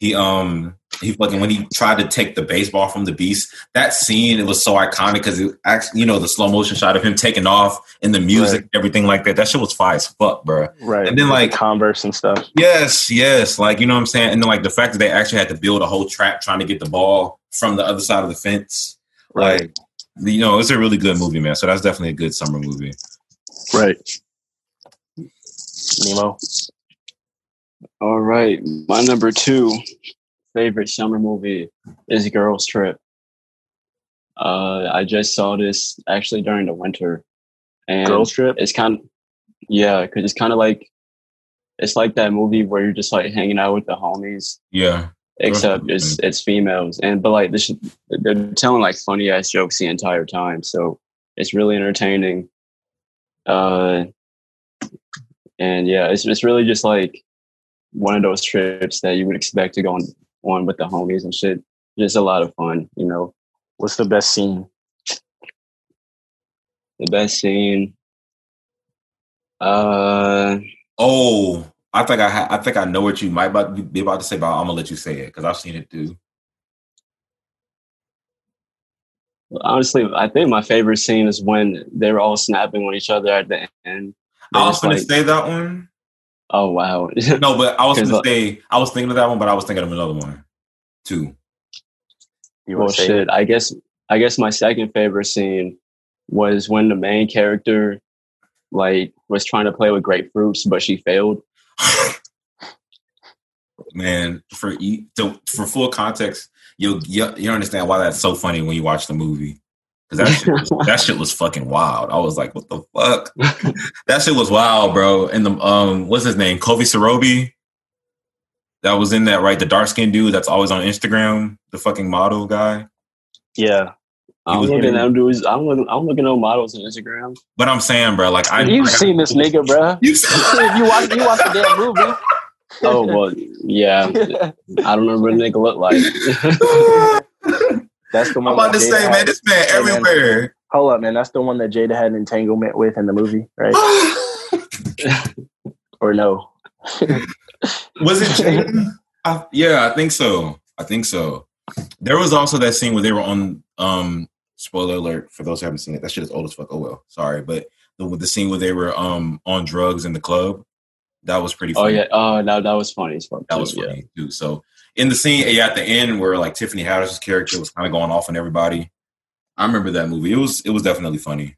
He um he fucking when he tried to take the baseball from the beast. That scene it was so iconic because it actually you know the slow motion shot of him taking off and the music and everything like that. That shit was fire as fuck, bro. right. And then, like- the Converse and stuff. Yes, yes. Like, you know what I'm saying? And then like the fact that they actually had to build a whole trap trying to get the ball from the other side of the fence. Like, you know, it's a really good movie, man. So that's definitely a good summer movie. Right. Nemo. All right, my number two favorite summer movie is Girls Trip. Uh, I just saw this actually during the winter, and Girls Trip. it's kind of yeah, because it's kind of like it's like that movie where you're just like hanging out with the homies, Yeah. except it's it's females, and but like this, they're telling like funny ass jokes the entire time, so it's really entertaining. Uh, and yeah, it's it's really just like one of those trips that you would expect to go on, on with the homies and shit. Just a lot of fun, you know. What's the best scene? The best scene. Uh, Oh, I think I ha- I think I know what you might about be about to say, but I'm gonna let you say it because I've seen it too. honestly, I think my favorite scene is when they were all snapping on each other at the end. I was gonna like, say that one. Oh wow, No, but I was 'Cause, gonna uh, say I was thinking of that one, but I was thinking of another one too. You well want to say shit. I guess I guess my second favorite scene was when the main character like was trying to play with grapefruits, but she failed. Man, for to, for full context, you you you understand why that's so funny when you watch the movie because that shit was, that shit was fucking wild. I was like, what the fuck? that shit was wild, bro. And the um, what's his name? Kofi Siriboe. That was in that right, the dark skinned dude that's always on Instagram, the fucking model guy. Yeah. I'm looking getting- at them dudes. I'm looking. I'm looking at those on Instagram. But I'm saying, bro, like I You've like, I- seen this nigga, bruh. You you watch you watch the damn movie. Oh well, yeah. I don't remember what the nigga look like. That's the one. I'm about to Jada say, had- man, this man everywhere. Hold up, man. That's the one that Jada had an entanglement with in the movie, right? Or no? Was it Jaden? I, yeah, I think so. I think so. There was also that scene where they were on. Um, spoiler alert for those who haven't seen it. That shit is old as fuck. Oh well, sorry, but the the scene where they were um on drugs in the club, that was pretty. oh Funny. yeah. Oh no, that was funny as fuck. that was yeah. funny too. So in the scene, yeah, at the end where like Tiffany Haddish's character was kind of going off on everybody. I remember that movie. It was it was definitely funny.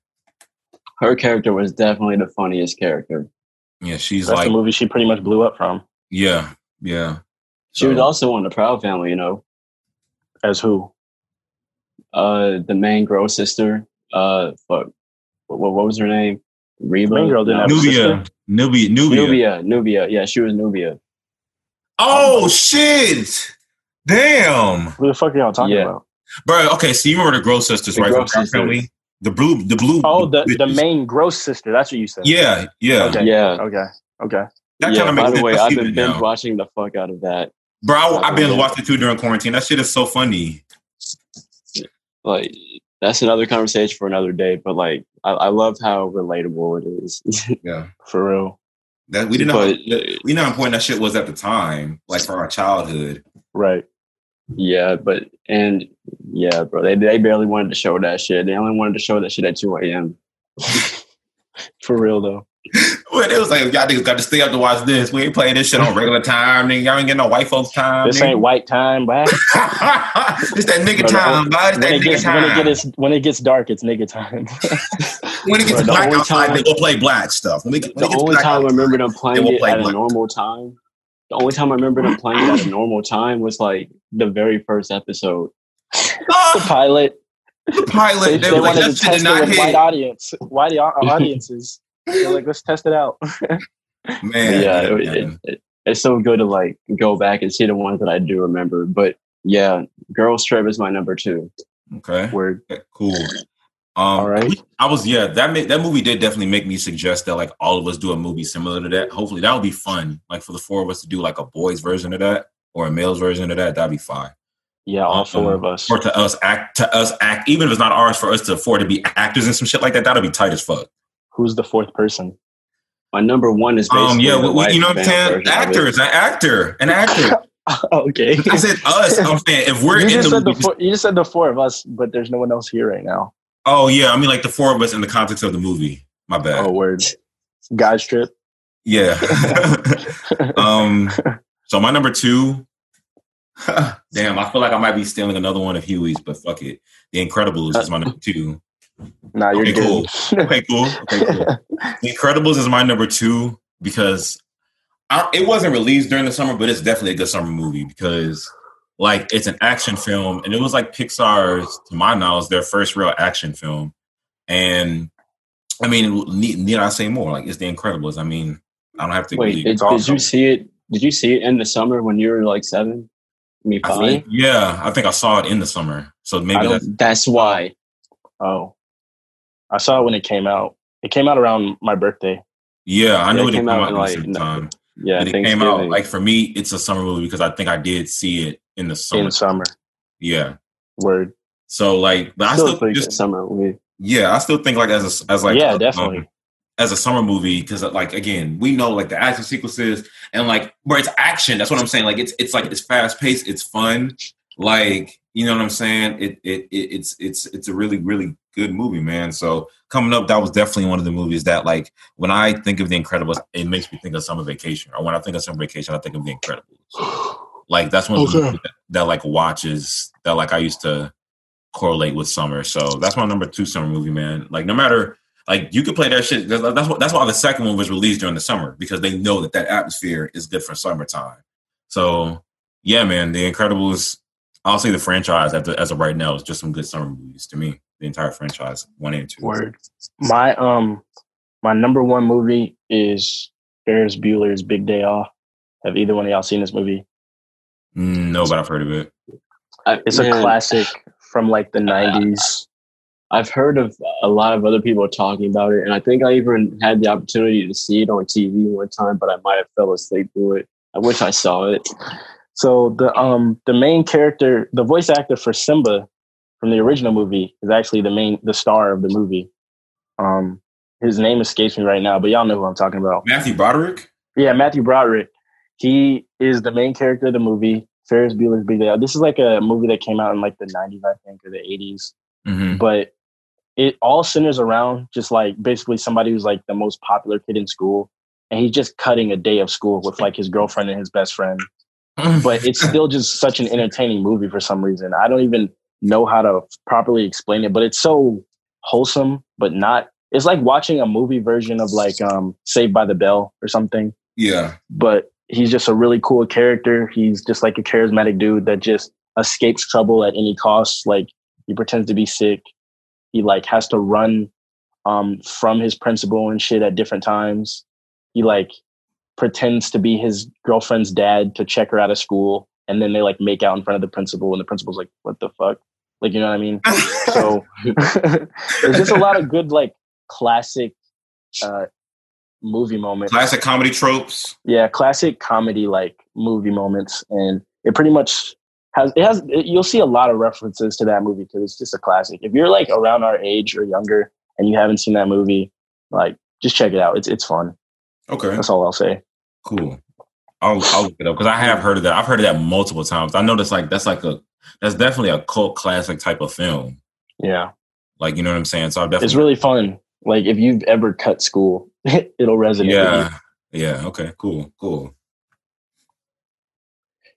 Her character was definitely the funniest character. Yeah, she's That's like the movie she pretty much blew up from. yeah, yeah. She was also on the Proud Family, you know. As who? Uh, the main girl sister. Uh, fuck. What, what was her name? Reba. main girl didn't have a Nubia, Nubia, Nubia. Nubia. Nubia. Yeah, she was Nubia. Oh shit! Damn, What the fuck are y'all talking Yeah. about? bro. Okay, so you remember the Gross sisters, The right? Gross Sisters. Family. The blue, the blue. Oh, the the bitches. main gross sister. That's what you said. Yeah, yeah. Okay. Yeah. Okay. Okay. That yeah. kind of By the way, I I've see been binge now. watching the fuck out of that. bro. I, I've been Yeah. watching too during quarantine. That shit is so funny. Like that's another conversation for another day. But like, I, I love how relatable it is. Yeah, For real. That we didn't But- know. We know how important that shit was at the time, like for our childhood. Right. yeah, but and yeah, bro, they they barely wanted to show that shit. They only wanted to show that shit at two a.m. For real though. Well, it was like y'all niggas got to stay up to watch this. We ain't playing this shit on regular time. Nigga, y'all ain't getting no white folks time. This nigga. ain't white time, boy. it's that nigga Bro, the time. It's that it nigga gets when it time. gets when it gets dark, it's nigga time. when it gets Bro, the black only outside, time- they go play black stuff. When, we, when The it only black time I remember them playing it play at a normal time. The only time I remember them playing it at a normal time was like the very first episode. the Ah, pilot. the pilot, They, they, they were like, wanted to test it with white audience, white audiences. They're like, let's test it out. Man, yeah, it, man. it, it, it's so good to like go back and see the ones that I do remember. But yeah, Girls Trip is my number two. okay. Word. Okay, Cool. Um, All right. I was yeah that made, that movie did definitely make me suggest that like all of us do a movie similar to that. Hopefully that would be fun. Like for the four of us to do like a boys version of that or a male's version of that. That'd be fine. Yeah, all four Um, of us. Or to us act to us act even if it's not ours for us to afford to be actors and some shit like that. That'd be tight as fuck. Who's the fourth person? My number one is basically Um yeah, the we, we- you know what I'm saying? version of it. Actors, an actor, an actor. okay. I said us. I'm saying if we're you in just the said the four, you just said the four of us, but there's no one else here right now. oh yeah, I mean like the four of us in the context of the movie. My bad. Oh, word. Guys trip. Yeah. um. So my number two. Damn, I feel like I might be stealing another one of Huey's, but fuck it. The Incredibles is my number two. Nah, you're Okay, good. cool. Okay, cool. Okay, cool. The Incredibles is my number two because I, it wasn't released during the summer, but it's definitely a good summer movie because like it's an action film, and it was like Pixar's, to my knowledge, their first real action film. And I mean, need, need I say more? Like it's The Incredibles. I mean, I don't have to. Wait, really- did, It's did you see it? Did you see it in the summer when you were like seven? I mean, I think- yeah, I think I saw it in the summer, so maybe that's That's why. Oh, I saw it when it came out. It came out around my birthday. yeah. I know knew it it came out out in, at the like, same no- time. Yeah, But it came out like for me, it's a summer movie because I think I did see it in the summer. In summer. Yeah. Word. So like, but I still still think just summer movie. yeah, I still think like as a, as like Yeah, um, definitely. as a summer movie because like again we know like the action sequences and like where it's action. That's what I'm saying. Like it's it's like it's fast paced. It's fun. Like you know what I'm saying. It, it it it's it's it's a really really good movie, man. So coming up, that was definitely one of the movies that like when I think of The Incredibles, it makes me think of Summer Vacation. Or when I think of Summer Vacation, I think of The Incredibles. Like that's one of the Okay. movies that, that like watches that like I used to correlate with summer. So that's my number two summer movie, man. Like no matter like you could play that shit. That's that's what that's why the second one was released during the summer because they know that that atmosphere is good for summertime. So yeah, man, The Incredibles. I'll say the franchise as of right now is just some good summer movies to me. The entire franchise, one and two. Word. My um my number one movie is Ferris Bueller's Big Day Off. Have either one of y'all seen this movie? Mm, no, but I've heard of it. I, It's a man, classic from like the nineties. I've heard of a lot of other people talking about it, and I think I even had the opportunity to see it on TV one time, but I might have fell asleep through it. I wish I saw it. So the um the main character, the voice actor for Simba from the original movie is actually the main the star of the movie. Um his name escapes me right now, but y'all know who I'm talking about. Matthew Broderick. Yeah, Matthew Broderick. He is the main character of the movie, Ferris Bueller's Big Day Out. This is like a movie that came out in like the 90s, I think, or the 80s. Mm-hmm. But it all centers around just like basically somebody who's like the most popular kid in school. And he's just cutting a day of school with like his girlfriend and his best friend. But it's still just such an entertaining movie for some reason. I don't even know how to properly explain it, but it's so wholesome, but not. It's like watching a movie version of like um Saved by the Bell or something yeah. but he's just a really cool character. He's just like a charismatic dude that just escapes trouble at any cost. Like he pretends to be sick. He like has to run um from his principal and shit at different times. He like pretends to be his girlfriend's dad to check her out of school and then they like make out in front of the principal and the principal's like what the fuck? Like you know what I mean? So there's just a lot of good like classic uh movie moments classic comedy tropes. yeah classic comedy like movie moments and it pretty much has it has it, you'll see a lot of references to that movie because it's just a classic if you're like around our age or younger and you haven't seen that movie like just check it out it's it's fun Okay. that's all i'll say Cool. I'll I'll look it up because I have heard of that. I've heard of that multiple times. I know that's like that's like a that's definitely a cult classic type of film. yeah Like you know what I'm saying. So I definitely it's really fun like if you've ever cut school it'll resonate with yeah yeah okay cool cool.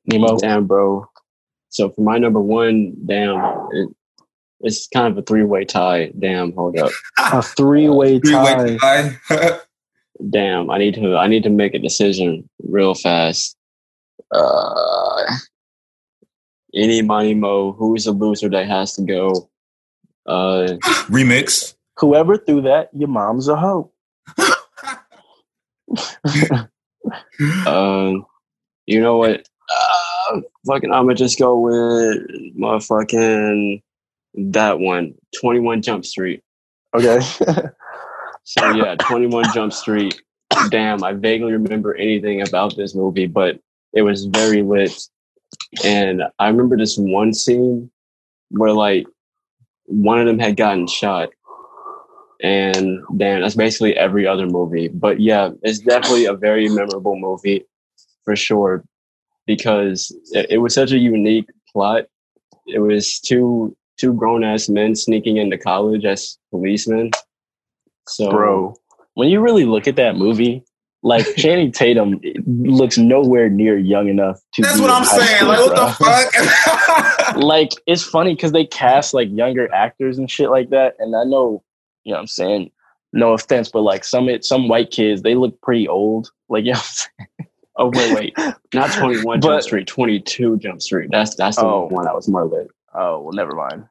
nemo Damn, bro. So for my number one, damn, it, it's kind of a three way tie. Damn, hold up. a tie Three-way tie. Damn, I need to I need to make a decision real fast. Uh any money mo, who's the loser that has to go? Uh Remix. whoever threw that your mom's a hoe um you know what? Uh, fucking I'ma just go with motherfucking that one. 21 Jump Street. Okay. So yeah, Twenty One Jump Street. Damn, I vaguely remember anything about this movie, but it was very lit. And I remember this one scene where like one of them had gotten shot. And damn, that's basically every other movie. But yeah, it's definitely a very memorable movie for sure because it, it was such a unique plot. It was two two grown ass men sneaking into college as policemen. So Bro, when you really look at that movie, like Channing Tatum looks nowhere near young enough to That's what I'm saying. school, Like, what bro. the fuck? like it's funny because they cast like younger actors and shit like that and i know you know what i'm saying no offense but like some some white kids they look pretty old like you know what I'm saying? Oh wait, wait, not Twenty One But- Jump Street, Twenty Two Jump Street. That's that's the Oh. one that was more lit. oh well never mind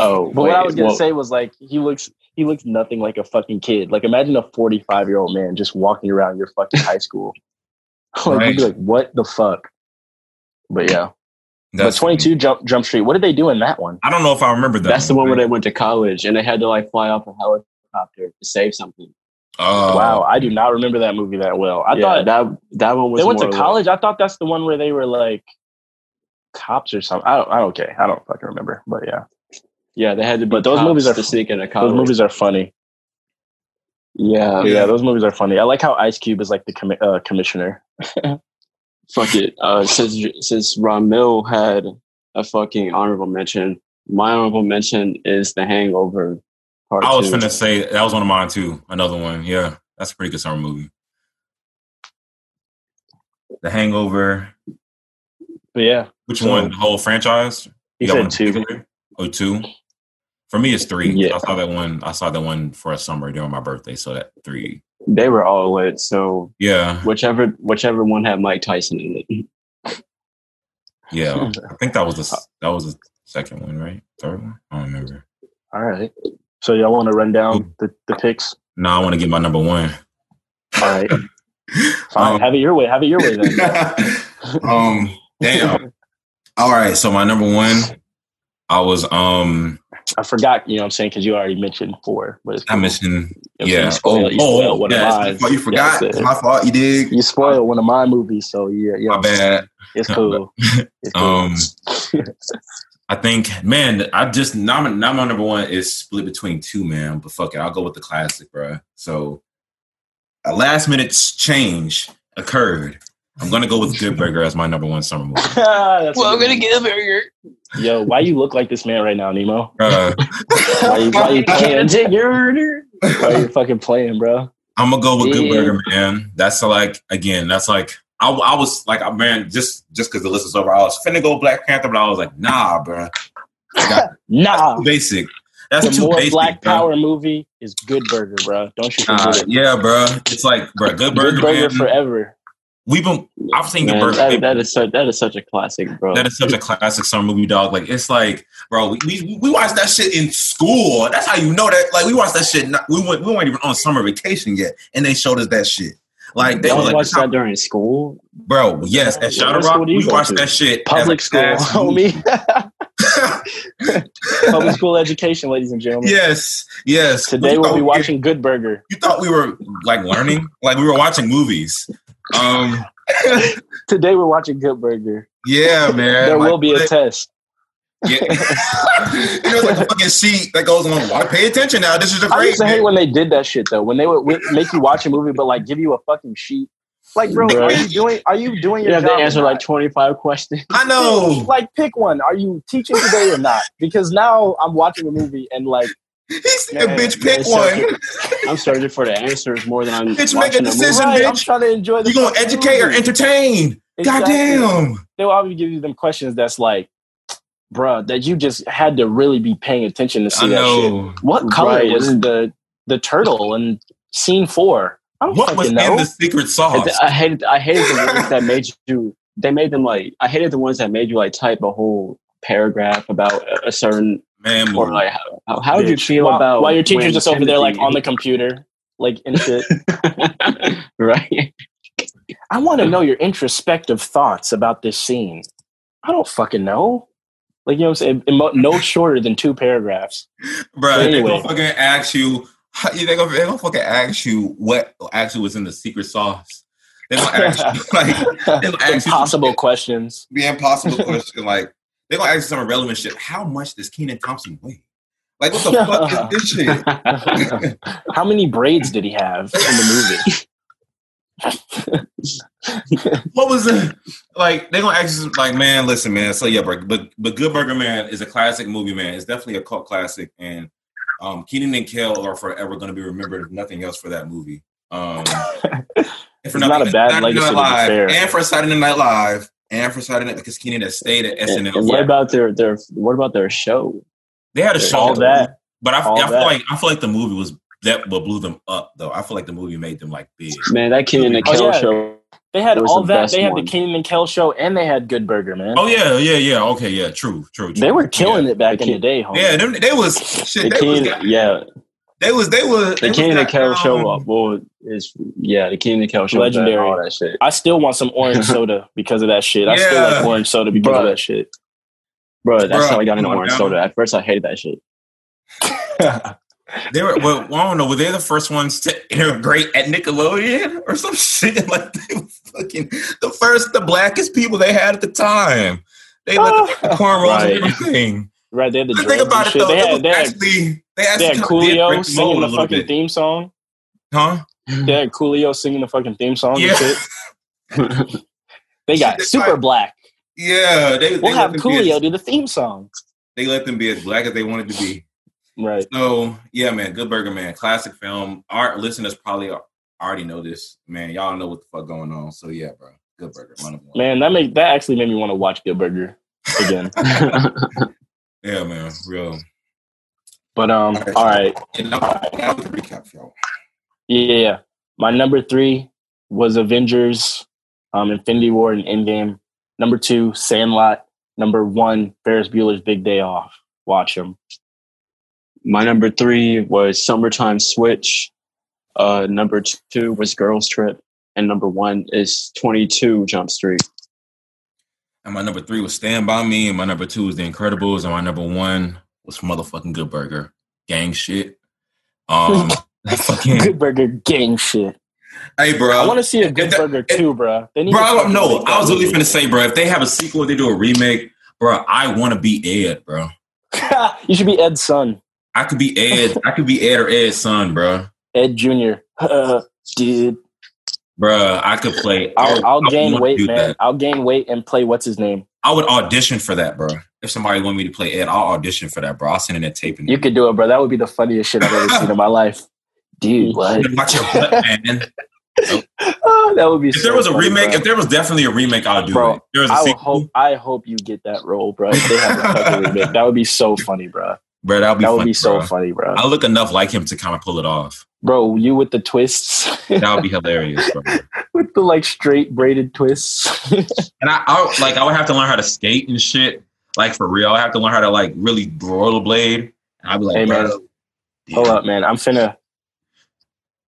Oh, but what i was gonna well, say was like he looks he looks nothing like a fucking kid like imagine a 45 year old man just walking around your fucking high school like you'd be like what the fuck but yeah That's but 22 jump jump street what did they do in that one I don't know if I remember that. that's the one where they went to college and they had to like fly off a helicopter to save something. Oh, wow i do not remember that movie that well i Yeah, thought that that one was. they went to more lit. college. I thought that's the one where they were like cops or something. I don't. I don't. Okay, I don't fucking remember. But yeah, Yeah, they had to. Be But those movies are to f- sneak into college. those movies are funny. Yeah, yeah, those movies are funny. I like how Ice Cube is like the commi- uh, commissioner. fuck it. Uh, since since Ramil had a fucking honorable mention, my honorable mention is The Hangover. Part I was two. finna say that was one of mine too. Another one. Yeah, that's a pretty good summer movie. The Hangover. But yeah, Which So- one? The whole franchise? he You got said one two. particular? Oh, two. For me, it's three. Yeah. I saw that one. I saw that one for a summer during my birthday. So that three. They were all lit. So Yeah, whichever whichever one had Mike Tyson in it. yeah. I think that was the that was the second one, right? Third one. I don't remember. All right. So y'all want to run down the, the picks? No, I want to get my number one. All right. Fine. Um, have it your way. Have it your way then. um, damn. All right, so my number one, I was um, I forgot. You know what I'm saying because you already mentioned four, but it's I cool. mentioned You know what I'm saying? yeah. You spoiled, you spoiled one yeah, of mine. You forgot. Yeah, it's my fault. You dig? You spoiled one of my movies, so yeah, yeah. My bad. It's cool. It's cool. Um, I think, man, I just now my, now my number one is split between two, man. But fuck it, I'll go with the classic, bro. So a last minute change occurred. I'm gonna go with Good Burger as my number one summer movie. That's a good one. get a burger. Yo, why you look like this man right now, Nemo? Uh, Why you, why you playing? Why you fucking playing, bro? I'm gonna go with Good Burger, man. That's like again, that's like I, I was like, man, just just because the list is over, I was finna go Black Panther, but I was like, nah, bro. Nah. Too basic. That's The too more basic, Black bro. Power movie is Good Burger, bro. Don't you forget Uh, it. yeah, bro. It's like, bro, Good Burger, Good Burger man. forever. We've been, I've seen Man, Burger. that, that is such that is such a classic, bro. that is such a classic summer movie, dog. Like it's like, bro, we, we we watched that shit in school. That's how you know that. Like we watched that shit. Not, we went we weren't even on summer vacation yet, and they showed us that shit. Like they was like, watched that during school. bro, yes, at Shadow Rock, we watched to? that shit. Public school, homie. Public school education, ladies and gentlemen. yes, yes. Today You we'll be we- watching Good Burger. You thought we were like learning, like we were watching movies. Um, Today we're watching Good Burger. yeah, man. There Like, will be a what- test. Yeah. you know, it's like a fucking sheet that goes on. Why pay attention now? This is a I great. used to hate when they did that shit though. When they would make you watch a movie, but like give you a fucking sheet. Like, bro, Bro. are you doing? Are you doing You your have job? or answer like twenty five questions. I know. Like, pick one. Are you teaching today or not? Because now I'm watching a movie and like, He said, Man, "Bitch, pick it's one. I'm searching for the answers more than I'm Bitch, make a watching the decision. movie. right, I'm bitch. trying to enjoy the. You gonna fucking educate or entertain? Exactly. Goddamn. They'll always give you them questions that's like, bruh, that you just had to really be paying attention to see I that shit. What color Right, was the the turtle in scene four? I don't What was fucking in the secret sauce? I hated I hated the ones that made you. They made them like I hated the ones that made you like type a whole paragraph about a- a certain Man, or like how, how would you feel while, about while your teacher's when just over there like on the computer, like in shit. right? I want to know your introspective thoughts about this scene. I don't fucking know. Like you know what I'm saying? No shorter than two paragraphs. Bro, But they anyway. gonna fucking ask you. They gonna, they gonna fucking ask you what actually was in the secret sauce. They gonna ask you like they gonna ask you Impossible questions. the impossible question. Like they gonna ask you some irrelevant shit. How much does Kenan Thompson weigh? Like what the fuck is this shit? How many braids did he have in the movie? What was it? Like they're gonna ask you like, man, listen, man. So yeah, but but Good Burger Man is a classic movie, man. It's definitely a cult classic, and um, Kenan and Kel are forever gonna be remembered if nothing else for that movie. Um, and It's not a bad Saturday legacy, Night Live, and for Saturday Night Live, and for Saturday Night because Kenan has stayed at And, SNL. and what about their their what about their show? they had a show, All that. but I, all I feel that. like I feel like the movie was that what blew them up though. I feel like the movie made them like big. Man, that Kenan and Oh, Kel yeah. show. They had all the that. They had one. the Kenan and Kel show, and they had Good Burger, man. Oh yeah, yeah, yeah. Okay, yeah, true, true. true. they were killing yeah. it back The in the day, homie. Yeah, them, they was shit. The They was, yeah, they was, they were the was Kenan and Kel goddamn- show up. Well, is yeah, the Kenan and Kel show. Legendary. Legendary. All that shit. I still want some orange soda because of that shit. I still Yeah. like orange soda because of that shit. Bro, that's Bruh, how I got into orange now. soda. At first, I hated that shit. They were, well, I don't know. Were they the first ones to integrate at Nickelodeon or some shit? Like they were fucking the first, the blackest people they had at the time. They let the fucking cornrows Right. and everything. Right, they had the Think dreads and about it shit. though. They it had, was they had, actually, they actually they had Coolio break the mold singing the fucking bit. theme song. huh? They had Coolio singing the fucking theme song Yeah. and shit. They got Shit, super like- black. Yeah, they, they We'll have them be Coolio as- do the theme song. they let them be as black as they wanted to be. Right. So yeah, man, Good Burger Man, classic film. Our listeners probably already know this, man. Y'all know what the fuck going on. So yeah, bro, Good Burger, one of them. Man, that make that actually made me want to watch Good Burger again. Yeah, man, real. But um, all right, And now, now with the recap, y'all. yeah, yeah, yeah. My number three was Avengers, um, Infinity War and Endgame. Number two, Sandlot. Number one, Ferris Bueller's Big Day Off. Watch them. My number three was Summertime Switch. Uh, number two was Girls Trip, and number one is Twenty Two Jump Street. And my number three was Stand By Me, and my number two was The Incredibles, and my number one was motherfucking Good Burger. Gang shit. Um, fucking. Good Burger gang shit. Hey, bro. I want to see a Good that- Burger too, bro. They need Bro, to I don't know. I was really movie. finna say, bro, if they have a sequel, they do a remake, bro, I want to be Ed, bro. you should be Ed's son, I could be Ed. I could be Ed or Ed's son, bro. Ed Junior. Dude, Bro, I could play. I'll, I'll gain weight, man. that. I'll gain weight and play what's his name. I would audition for that, bro. If somebody wanted me to play Ed, I'll audition for that, bro. I'll send in that tape. And You could do it, bro. That would be the funniest shit I've ever seen in my life. Dude, what? watch your butt, man. Oh, that would be. If so there was a funny, remake, bro. if there was definitely a remake, I'll do Bro, it. There was a I sequel, hope. I hope you get that role, bro. If they have a remake, that would be so funny, bro. bro, that would be That would funny, be so bro. funny, bro. I look enough like him to kind of pull it off. Bro, you with the twists, That would be hilarious, bro. with the like straight braided twists. And I, I like I would have to learn how to skate and shit. Like for real, I have to learn how to like really rollerblade. And I'd be like, Hey, man. Hold up, man. I'm finna.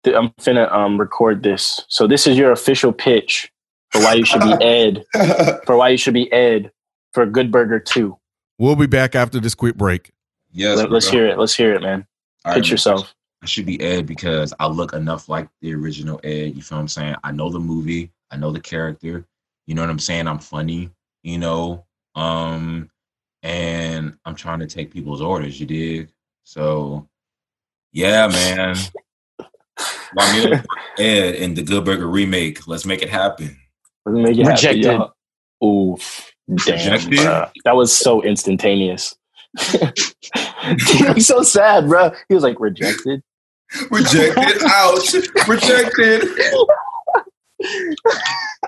th- I'm finna um record this. So this is your official pitch for why you should be Ed. For why you should be Ed for Good Burger Two. We'll be back after this quick break. yes, Let, us hear it. Let's hear it, man. All right, Pitch man. yourself. I should be Ed because I look enough like the original Ed. You feel what I'm saying? I know the movie, I know the character. You know what I'm saying? I'm funny, you know. Um, and I'm trying to take people's orders, you dig? So yeah, man. Ramil Ed in the Good Burger remake. Let's make it happen. Let's make it happen, Rejected. y'all. Oof. Damn, Rejected? bruh. That was so instantaneous. he looked so sad, bro. He was like rejected. Rejected. Ouch. Rejected.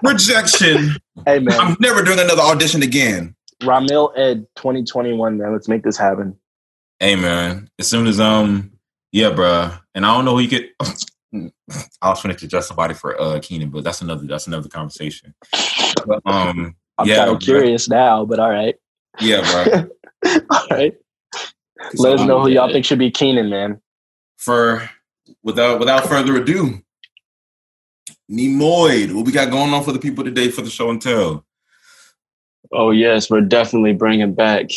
Rejection. Hey man, I'm never doing another audition again. Ramil Ed 2021, man. Let's make this happen. Hey man, as soon as um, yeah, bruh. And I don't know who you could. I was trying to suggest somebody for uh Kenan, but that's another that's another conversation. But, um, I'm Yeah, kind of curious now, but all right. yeah, bro. All right. Let us know who y'all think should be Kenan, man. For without without further ado, Nemoid, what we got going on for the people today for the show and tell? Oh yes, we're definitely bringing back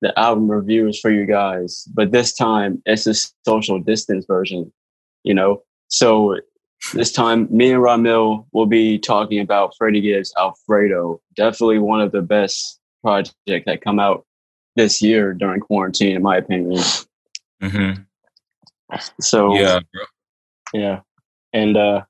the album reviews for you guys, but this time it's a social distance version, you know? So this time me and Ramil will be talking about Freddie Gibbs Alfredo. Definitely one of the best projects that come out this year during quarantine, in my opinion. Mm-hmm. So Yeah, Yeah. And uh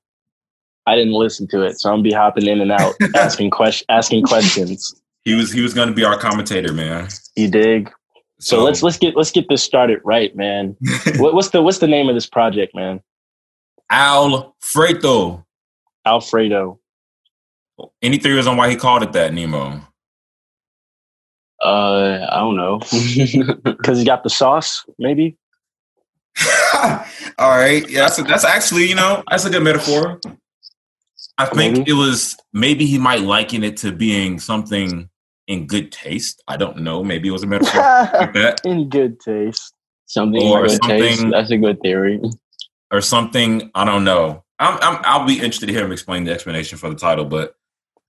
I didn't listen to it, so I'm gonna be hopping in and out asking question asking questions. he was he was going to be our commentator, man. You dig? So, let's let's get let's get this started right, man. what, what's the what's the name of this project, man? Alfredo. Alfredo. Any theories on why he called it that, Nemo? uh I don't know. Because he got the sauce, maybe? All right, yeah, that's a, that's actually you know that's a good metaphor. I think Maybe. it was maybe he might liken it to being something in good taste. I don't know. Maybe it was a metaphor like that, In good taste. something Or in good taste. something- That's a good theory. or something. I don't know. I'm, I'm I'll be interested to hear him explain the explanation for the title, but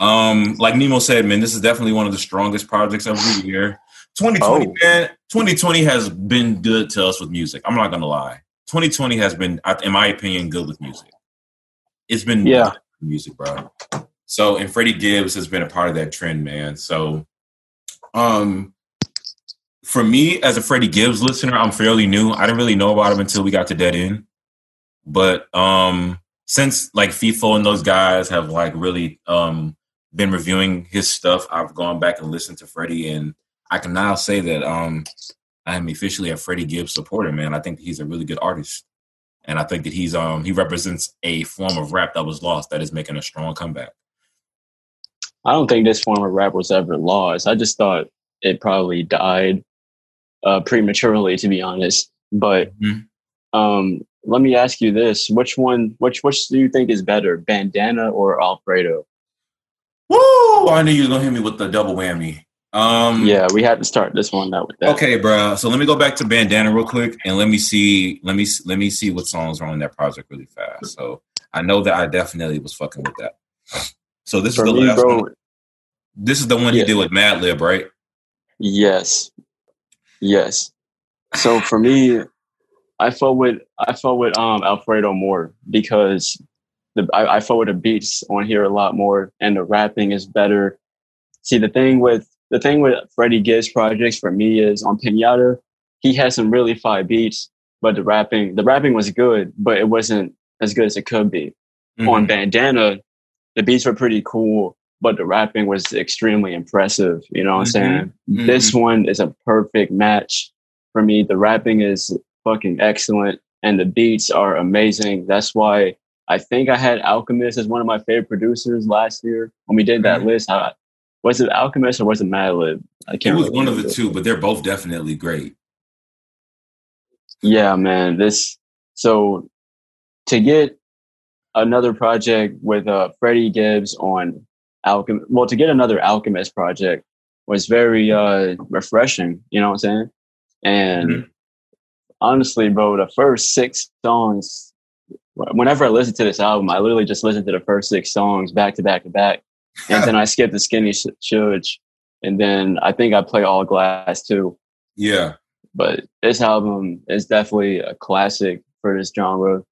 um, like Nemo said, man, this is definitely one of the strongest projects of the year. 2020, Oh. man, 2020 has been good to us with music. I'm not gonna lie. 2020 has been, in my opinion, good with music. It's been Yeah. music, bro. So, and Freddie Gibbs has been a part of that trend, man. So, um, for me as a Freddie Gibbs listener, I'm fairly new. I didn't really know about him until we got to Dead End. But um since like FIFO and those guys have like really um been reviewing his stuff, I've gone back and listened to Freddie and I can now say that um I am officially a Freddie Gibbs supporter, man. I think he's a really good artist. And I think that he's um he represents a form of rap that was lost that is making a strong comeback. I don't think this form of rap was ever lost. I just thought it probably died uh, prematurely, to be honest. But Mhm. um, let me ask you this: which one, which which do you think is better, Bandana or Alfredo? Woo! I knew you were gonna hit me with the double whammy. Um Yeah, we had to start this one out with that. Okay, bro. So let me go back to Bandana real quick, and let me see. Let me let me see what songs are on that project really fast. So I know that I definitely was fucking with that. So this For is the me, last bro, one. This is the one Yeah. he did with Madlib, right? Yes. Yes. So for me, I fought with I fought with um Alfredo more because the I, I fought with the beats on here a lot more and the rapping is better. See the thing with the thing with Freddie Gibbs projects for me is on Pinata, he had some really fire beats, but the rapping the rapping was good, but it wasn't as good as it could be. Mm-hmm. On Bandana, the beats were pretty cool, but the rapping was extremely impressive. You know what. I'm saying? This one is a perfect match for me. The rapping is fucking excellent and the beats are amazing. That's why I think I had Alchemist as one of my favorite producers last year when we did that Mhm. list. I, was it Alchemist or was it Madlib? I can't. It was one of the remember. two, but they're both definitely great. Yeah, man. This so to get another project with uh Freddie Gibbs on Alchemist. Well, to get another Alchemist project was very uh refreshing. You know what I'm saying? And Mhm. honestly, bro, the first six songs. Whenever I listen to this album, I literally just listen to the first six songs back to back to back, and then I skip the Skinny Sh- and then I think I play All Glass too Yeah, but this album is definitely a classic for this genre. Or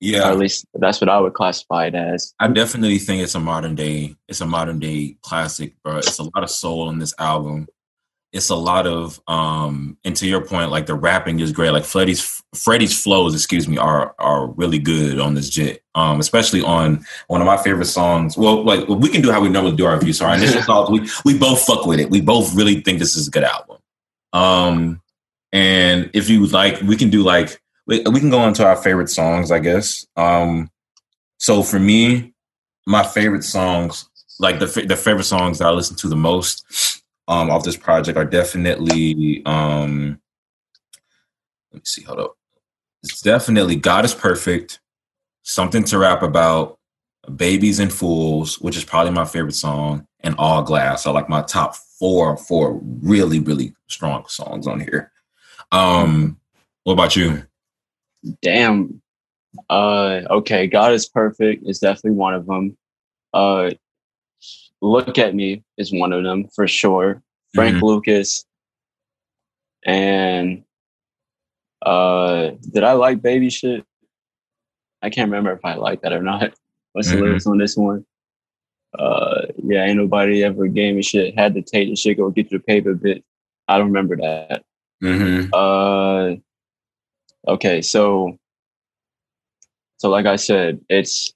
yeah. at least that's what I would classify it as. I definitely think it's a modern day. It's a modern day classic, bro. It's a lot of soul on this album. It's a lot of, um, and to your point, like the rapping is great. Like Freddie's Freddie's flows, excuse me, are are really good on this jit. Um, especially on one of my favorite songs. Well, like we can do how we normally do our reviews. So our initial thoughts, we we both fuck with it. We both really think this is a good album. Um, and if you would like, we can do like we, we can go into our favorite songs, I guess. Um, so for me, my favorite songs, like the the favorite songs that I listen to the most um, off this project, are definitely. Um, let me see. Hold up. It's definitely "God Is Perfect," "Something to Rap About," "Babies and Fools," which is probably my favorite song, and "All Glass" are like my top four four really really strong songs on here. Um, what about you? Damn. Uh, okay, God is perfect is definitely one of them. Uh, Look at Me is one of them for sure. Frank Mhm. Lucas. And uh, did I like baby shit? I can't remember if I like that or not. What's the Mhm. lyrics on this one? Uh, yeah, ain't nobody ever gave me shit. Had to take the shit, go get your paper bit. I don't remember that. Mm-hmm. Uh, okay, so so like I said, it's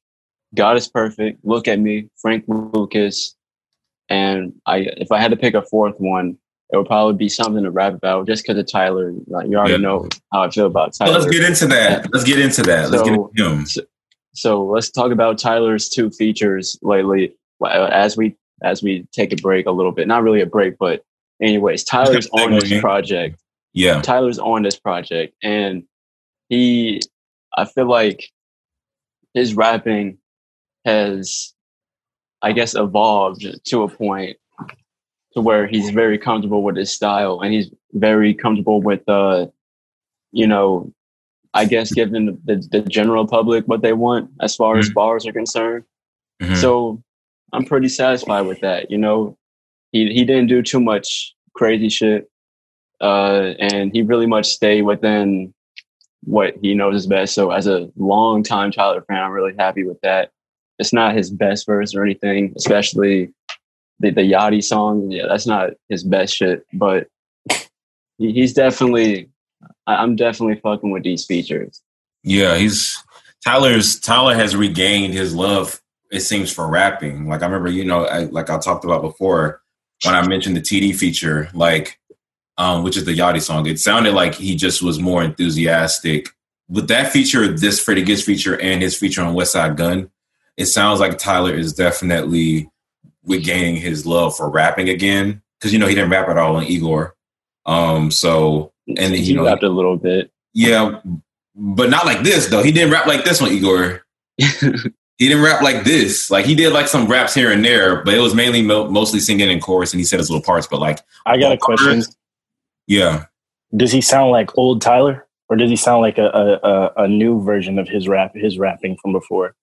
God is perfect. Look at me, Frank Lucas, and I. If I had to pick a fourth one, it would probably be something to rap about, just because of Tyler. Like you already Yeah. know how I feel about So Tyler. let's get into that. Let's get into that. Let's So- get into him. so let's talk about Tyler's two features lately. As we as we take a break a little bit, not really a break, but anyways, Tyler's on this project. Yeah. Tyler's on this project and he I feel like his rapping has I guess evolved to a point to where he's very comfortable with his style and he's very comfortable with uh you know I guess giving the, the general public what they want as far as Mhm. bars are concerned. Mhm. So I'm pretty satisfied with that. You know, he he didn't do too much crazy shit, uh, and he really much stayed within what he knows is best. So as a long time Tyler fan, I'm really happy with that. It's not his best verse or anything, especially the the Yachty song. Yeah, that's not his best shit, but he, he's definitely. I'm definitely fucking with these features. Yeah, he's Tyler's Tyler has regained his love. It seems for rapping. Like I remember, you know, I, like I talked about before when I mentioned the TD feature, like um, which is the Yachty song. It sounded like he just was more enthusiastic with that feature. This Freddie Gibbs feature and his feature on Westside Gunn. It sounds like Tyler is definitely regaining his love for rapping again because you know he didn't rap at all in Igor. Um, so And, he you know- rapped a little bit. yeah, but not like this though. He didn't rap like this on Igor. he didn't rap like this. Like he did like some raps here and there, but it was mainly mo- mostly singing in chorus, and he said his little parts. But like, I got a question. yeah, Does he sound like old Tyler, or does he sound like a, a, a new version of his rap his rapping from before?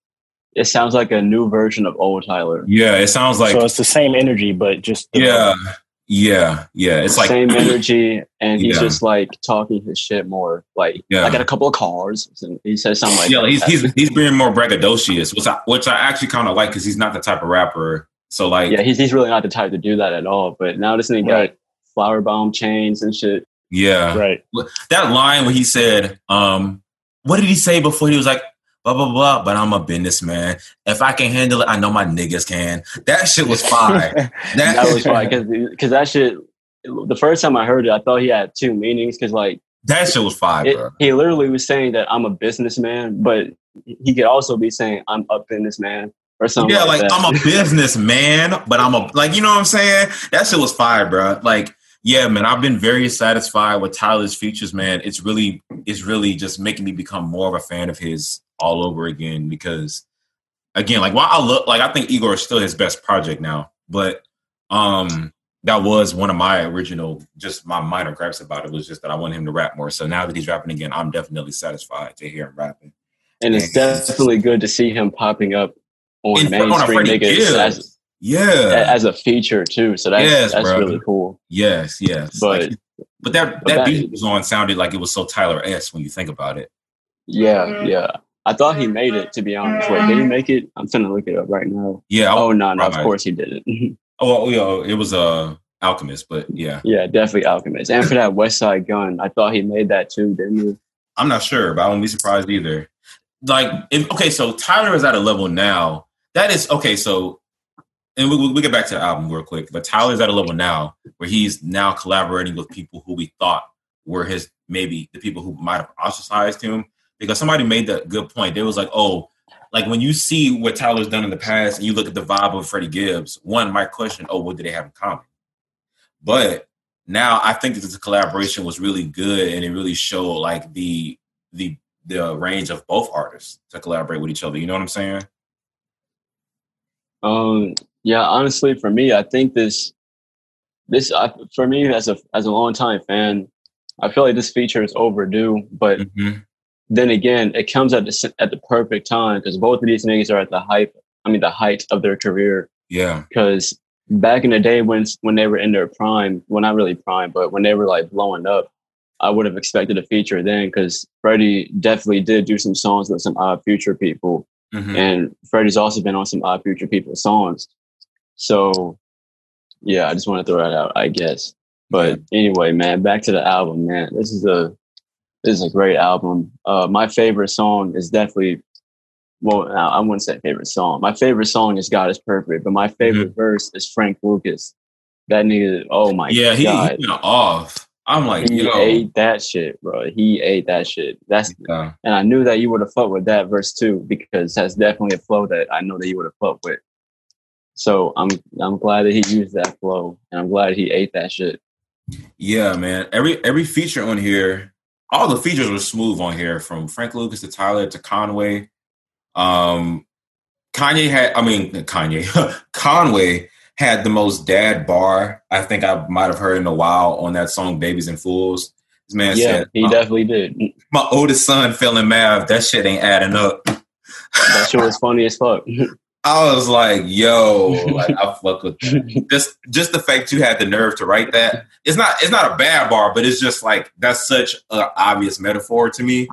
It sounds like a new version of old Tyler. yeah, it sounds like so it's the same energy, but just yeah, yeah, yeah. It's like same energy, and he's Yeah. just like talking his shit more. Like Yeah. I got a couple of cars, and he says something like yeah, that. he's he's he's being more braggadocious, which I which I actually kind of like because he's not the type of rapper. So like, yeah, he's he's really not the type to do that at all. But now this nigga Right. got flower bomb chains and shit. yeah, right. that line when he said, um, what did he say before he was like, blah, blah, blah, but I'm a businessman. If I can handle it, I know my niggas can. That shit was fire. that, That was fine because that shit. The first time I heard it, I thought he had two meanings because like that shit was fire, it, bro. he literally was saying that I'm a businessman, but he could also be saying I'm a businessman or something. Yeah, like, like. I'm a businessman, but I'm a like you know what I'm saying? That shit was fire, bro. Like, yeah, man, I've been very satisfied with Tyler's features, man. It's really it's really just making me become more of a fan of his all over again because again, like while I look like I think Igor is still his best project now, but um that was one of my original just my minor gripes about it was just that I wanted him to rap more. So now that he's rapping again, I'm definitely satisfied to hear him rapping. and it's definitely good to see him popping up on In- on mainstream niggas as, Yeah. as a feature too. So that's Yes, that's bro. really cool. Yes, yes. But- Like, but that but that that- beat was on sounded like it was so Tyler S when you think about it. Yeah, yeah. I thought he made it to be honest. Wait, did he make it? I'm finna look it up right now. Yeah. I- Oh no, no, of course he didn't. Oh, yeah, it was uh, Alchemist, but yeah, yeah, definitely Alchemist. And for that Westside Gunn, I thought he made that too, didn't he? I'm not sure, but I wouldn't be surprised either. Like, if, okay, so Tyler is at a level now that is okay. So, and we, we we get back to the album real quick, but Tyler's at a level now where he's now collaborating with people who we thought were his maybe the people who might have ostracized him because somebody made that good point. They was like, oh, like when you see what Tyler's done in the past and you look at the vibe of Freddie Gibbs, one my question, oh, what do they have in common? But now I think that the collaboration was really good and it really showed like the the the range of both artists to collaborate with each other. You know what I'm saying? Um, yeah, honestly, for me, I think this, this, I, for me as a as a long time fan, I feel like this feature is overdue. But Mhm. Then again, it comes at the at the perfect time because both of these niggas are at the hype. I mean, the height of their career. Yeah. Because back in the day when when they were in their prime, well, not really prime, but when they were like blowing up, I would have expected a feature then because Freddie definitely did do some songs with some Odd Future people, Mhm. and Freddie's also been on some Odd Future people songs. So, yeah, I just want to throw that out, I guess. But anyway, man, back to the album, man. This is a is a great album. Uh, my favorite song is definitely well, I wouldn't say favorite song. My favorite song is God is Perfect, but my favorite verse is Frank Lucas. That nigga, oh my god. yeah, he, he off. I'm like, he yo, ate that shit, bro. He ate that shit. That's yeah. and I knew that you would have fucked with that verse too because that's definitely a flow that I know that you would have fucked with. So I'm I'm glad that he used that flow, and I'm glad he ate that shit. Yeah, man. Every every feature on here, all the features were smooth on here, from Frank Lucas to Tyler to Conway. Um, Kanye had, I mean, Kanye, Conway had the most dad bar I think I might have heard in a while on that song "Babies and Fools." This man yeah, said, he definitely did. "My oldest son failing math. That shit ain't adding up." That shit was funny as fuck. I was like, "Yo, like I fuck with that." just just the fact you had the nerve to write that. It's not it's not a bad bar, but it's just like that's such an obvious metaphor to me.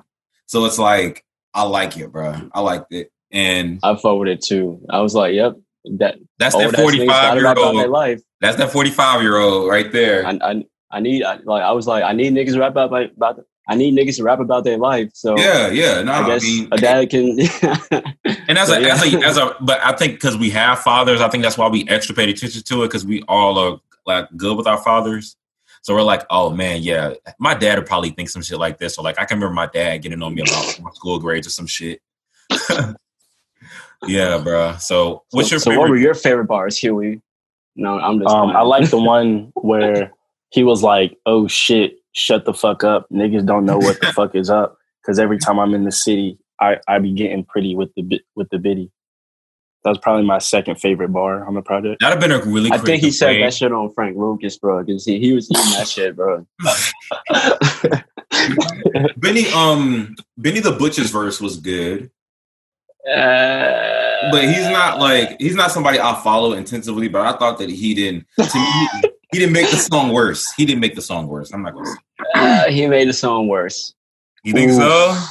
So it's like I like it, bro. I liked it, and I fucked with it too. I was like, yep, that that's that forty five year rap about their old. life. That's that forty five year old right there. I, I, I need I, like I was like I need niggas to rap about like, about I need niggas to rap about their life. So yeah, yeah. No, I I, guess mean, a dad can. and as So, a, yeah. as a as a, but I think because we have fathers, I think that's why we extra paid attention to it because we all are like good with our fathers. So we're like, oh man, yeah, my dad would probably think some shit like this. Or like, I can remember my dad getting on me about my school grades or some shit. yeah, bro. So what's your so favorite? what were your favorite bars, Huey? No, I'm just. Um. I like the one where he was like, "Oh shit, shut the fuck up, niggas don't know what the fuck is up." Because every time I'm in the city, I I be getting pretty with the with the biddy. That was probably my second favorite bar on the project. That'd have been a really. I think he creative said way. that shit on Frank Lucas, bro, because he, he was eating that shit, bro. Benny, um, Benny the Butcher's verse was good, Uh, but he's not like he's not somebody I follow intensively. But I thought that he didn't. To me, he didn't make the song worse. He didn't make the song worse. I'm not gonna. Say. uh, he made the song worse. You think Ooh. so?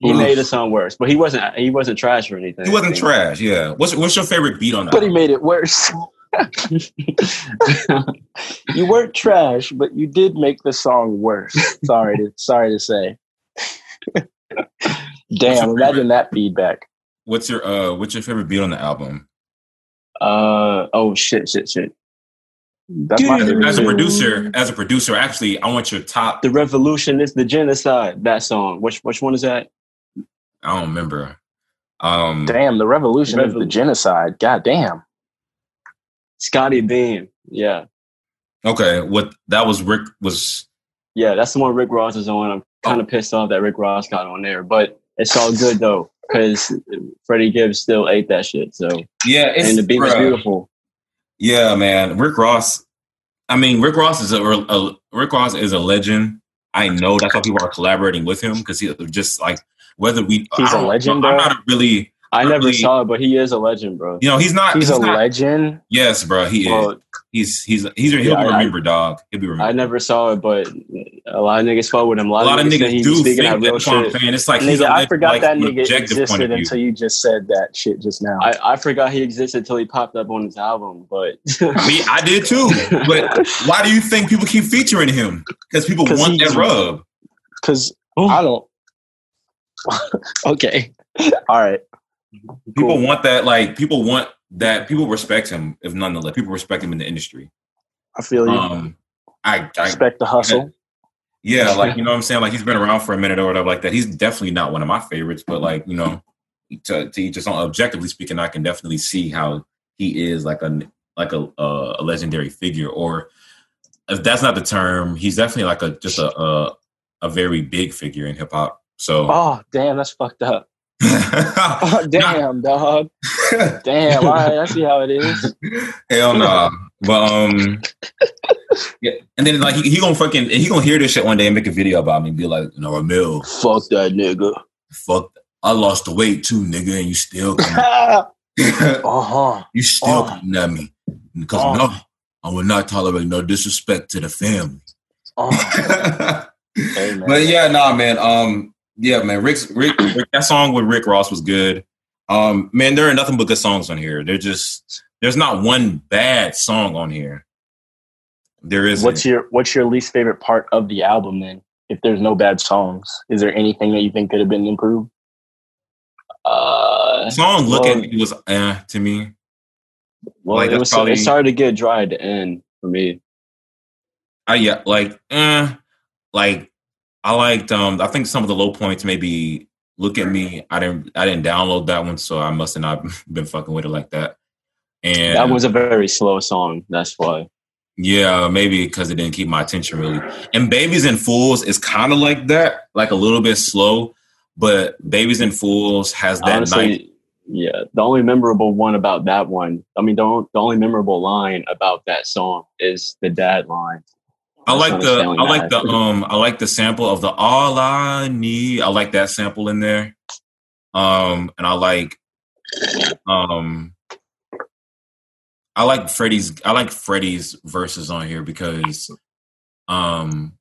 He Oof. made the song worse, but he wasn't. He wasn't trash or anything. He wasn't trash. Yeah. What's what's your favorite beat on that? But he made it worse. you weren't trash, but you did make the song worse. Sorry to sorry to say. Damn, imagine that feedback. What's your uh what's your favorite beat on the album? uh oh shit shit shit. That's my favorite. As a producer, as a producer, actually, I want your top. The revolution is the genocide. That song. Which which one is that? I don't remember. Um, Damn, the revolution is the genocide. God damn. Scottie Beam. Yeah. okay, what that was Rick was. Yeah, that's the one Rick Ross is on. I'm kind of pissed off that Rick Ross got on there, but it's all good though because Freddie Gibbs still ate that shit. So Yeah, it's, and the beat was beautiful. Yeah, man, Rick Ross. I mean, Rick Ross is a, a Rick Ross is a legend. I know that's why people are collaborating with him because he just like whether we. He's a legend, I'm not really. I never Really? saw it, but he is a legend, bro. You know, he's not. He's, He's, a not. legend. Yes, bro, he is. He's he's he's he'll Yeah, be I- remembered, dog. He'll be remembered. I never saw it, but a lot of niggas fought with him. A A lot, lot of niggas he do think that. real shit. saying. It's like he's Nigga, I forgot like, that nigga existed until you just said that shit just now. I, I forgot he existed until he popped up on his album, but Me, I did too. But why do you think people keep featuring him? Because people 'Cause want that rub. Because oh. I don't. okay. All right. People Cool. want that. Like people want that. People respect him. If nonetheless, people respect him in the industry. I feel you. Um, I, I Respect the hustle. yeah, like you know what I'm saying. Like he's been around for a minute or whatever like that. He's definitely not one of my favorites, but like you know, to to each his own. Objectively speaking, I can definitely see how he is like a like a uh, a legendary figure, or if that's not the term, he's definitely like a just a a, a very big figure in hip hop. So Oh, damn, that's fucked up. Oh, damn, dog. Damn. All right, I see how it is. Hell no. But um Yeah. And then like he, he gonna fucking he gonna hear this shit one day and make a video about me and be like, you know, Ramil, Fuck that nigga. fuck I lost the weight too, nigga, and you still coming, uh huh. you still Oh. coming at me. Because Oh. no, I will not tolerate no disrespect to the family. Oh. Hey. But yeah, nah, man. Um, yeah, man. Rick's Rick, Rick that song with Rick Ross was good. Um, man, there are nothing but good songs on here. They're just there's not one bad song on here. There is. What's your What's your least favorite part of the album? Then, if there's no bad songs, is there anything that you think could have been improved? Uh, song? Look well- at me was eh, to me. well, Like, it was probably- it started to get dry at the end for me. I yeah, like eh, like I liked. Um, I think some of the low points maybe. Look at me. I didn't. I didn't download that one, so I must have not been fucking with it like that. And That was a very slow song. That's why. Yeah, maybe because it didn't keep my attention really. And Babies and Fools is kind of like that, like a little bit slow, but Babies and Fools has that Honestly, night. yeah. The only memorable one about that one, I mean, the, the only memorable line about that song is the dad line. I like the I like the um I like the sample of the All I Need. I like that sample in there. Um and I like um I like Freddie's I like Freddie's verses on here because um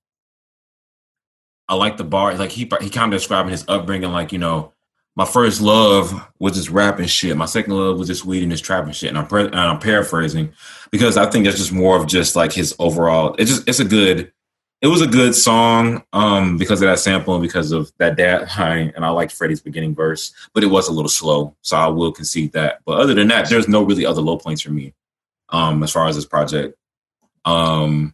I like the bar like he he kind of describing his upbringing like you know my first love was this rapping shit. My second love was this weed and this trapping shit. And I'm, pre- and I'm paraphrasing because I think that's just more of just like his overall. It's just it's a good. It was a good song um, because of that sample and because of that dad line. And I liked Freddie's beginning verse, but it was a little slow, so I will concede that. But other than that, there's no really other low points for me um, as far as this project. Um,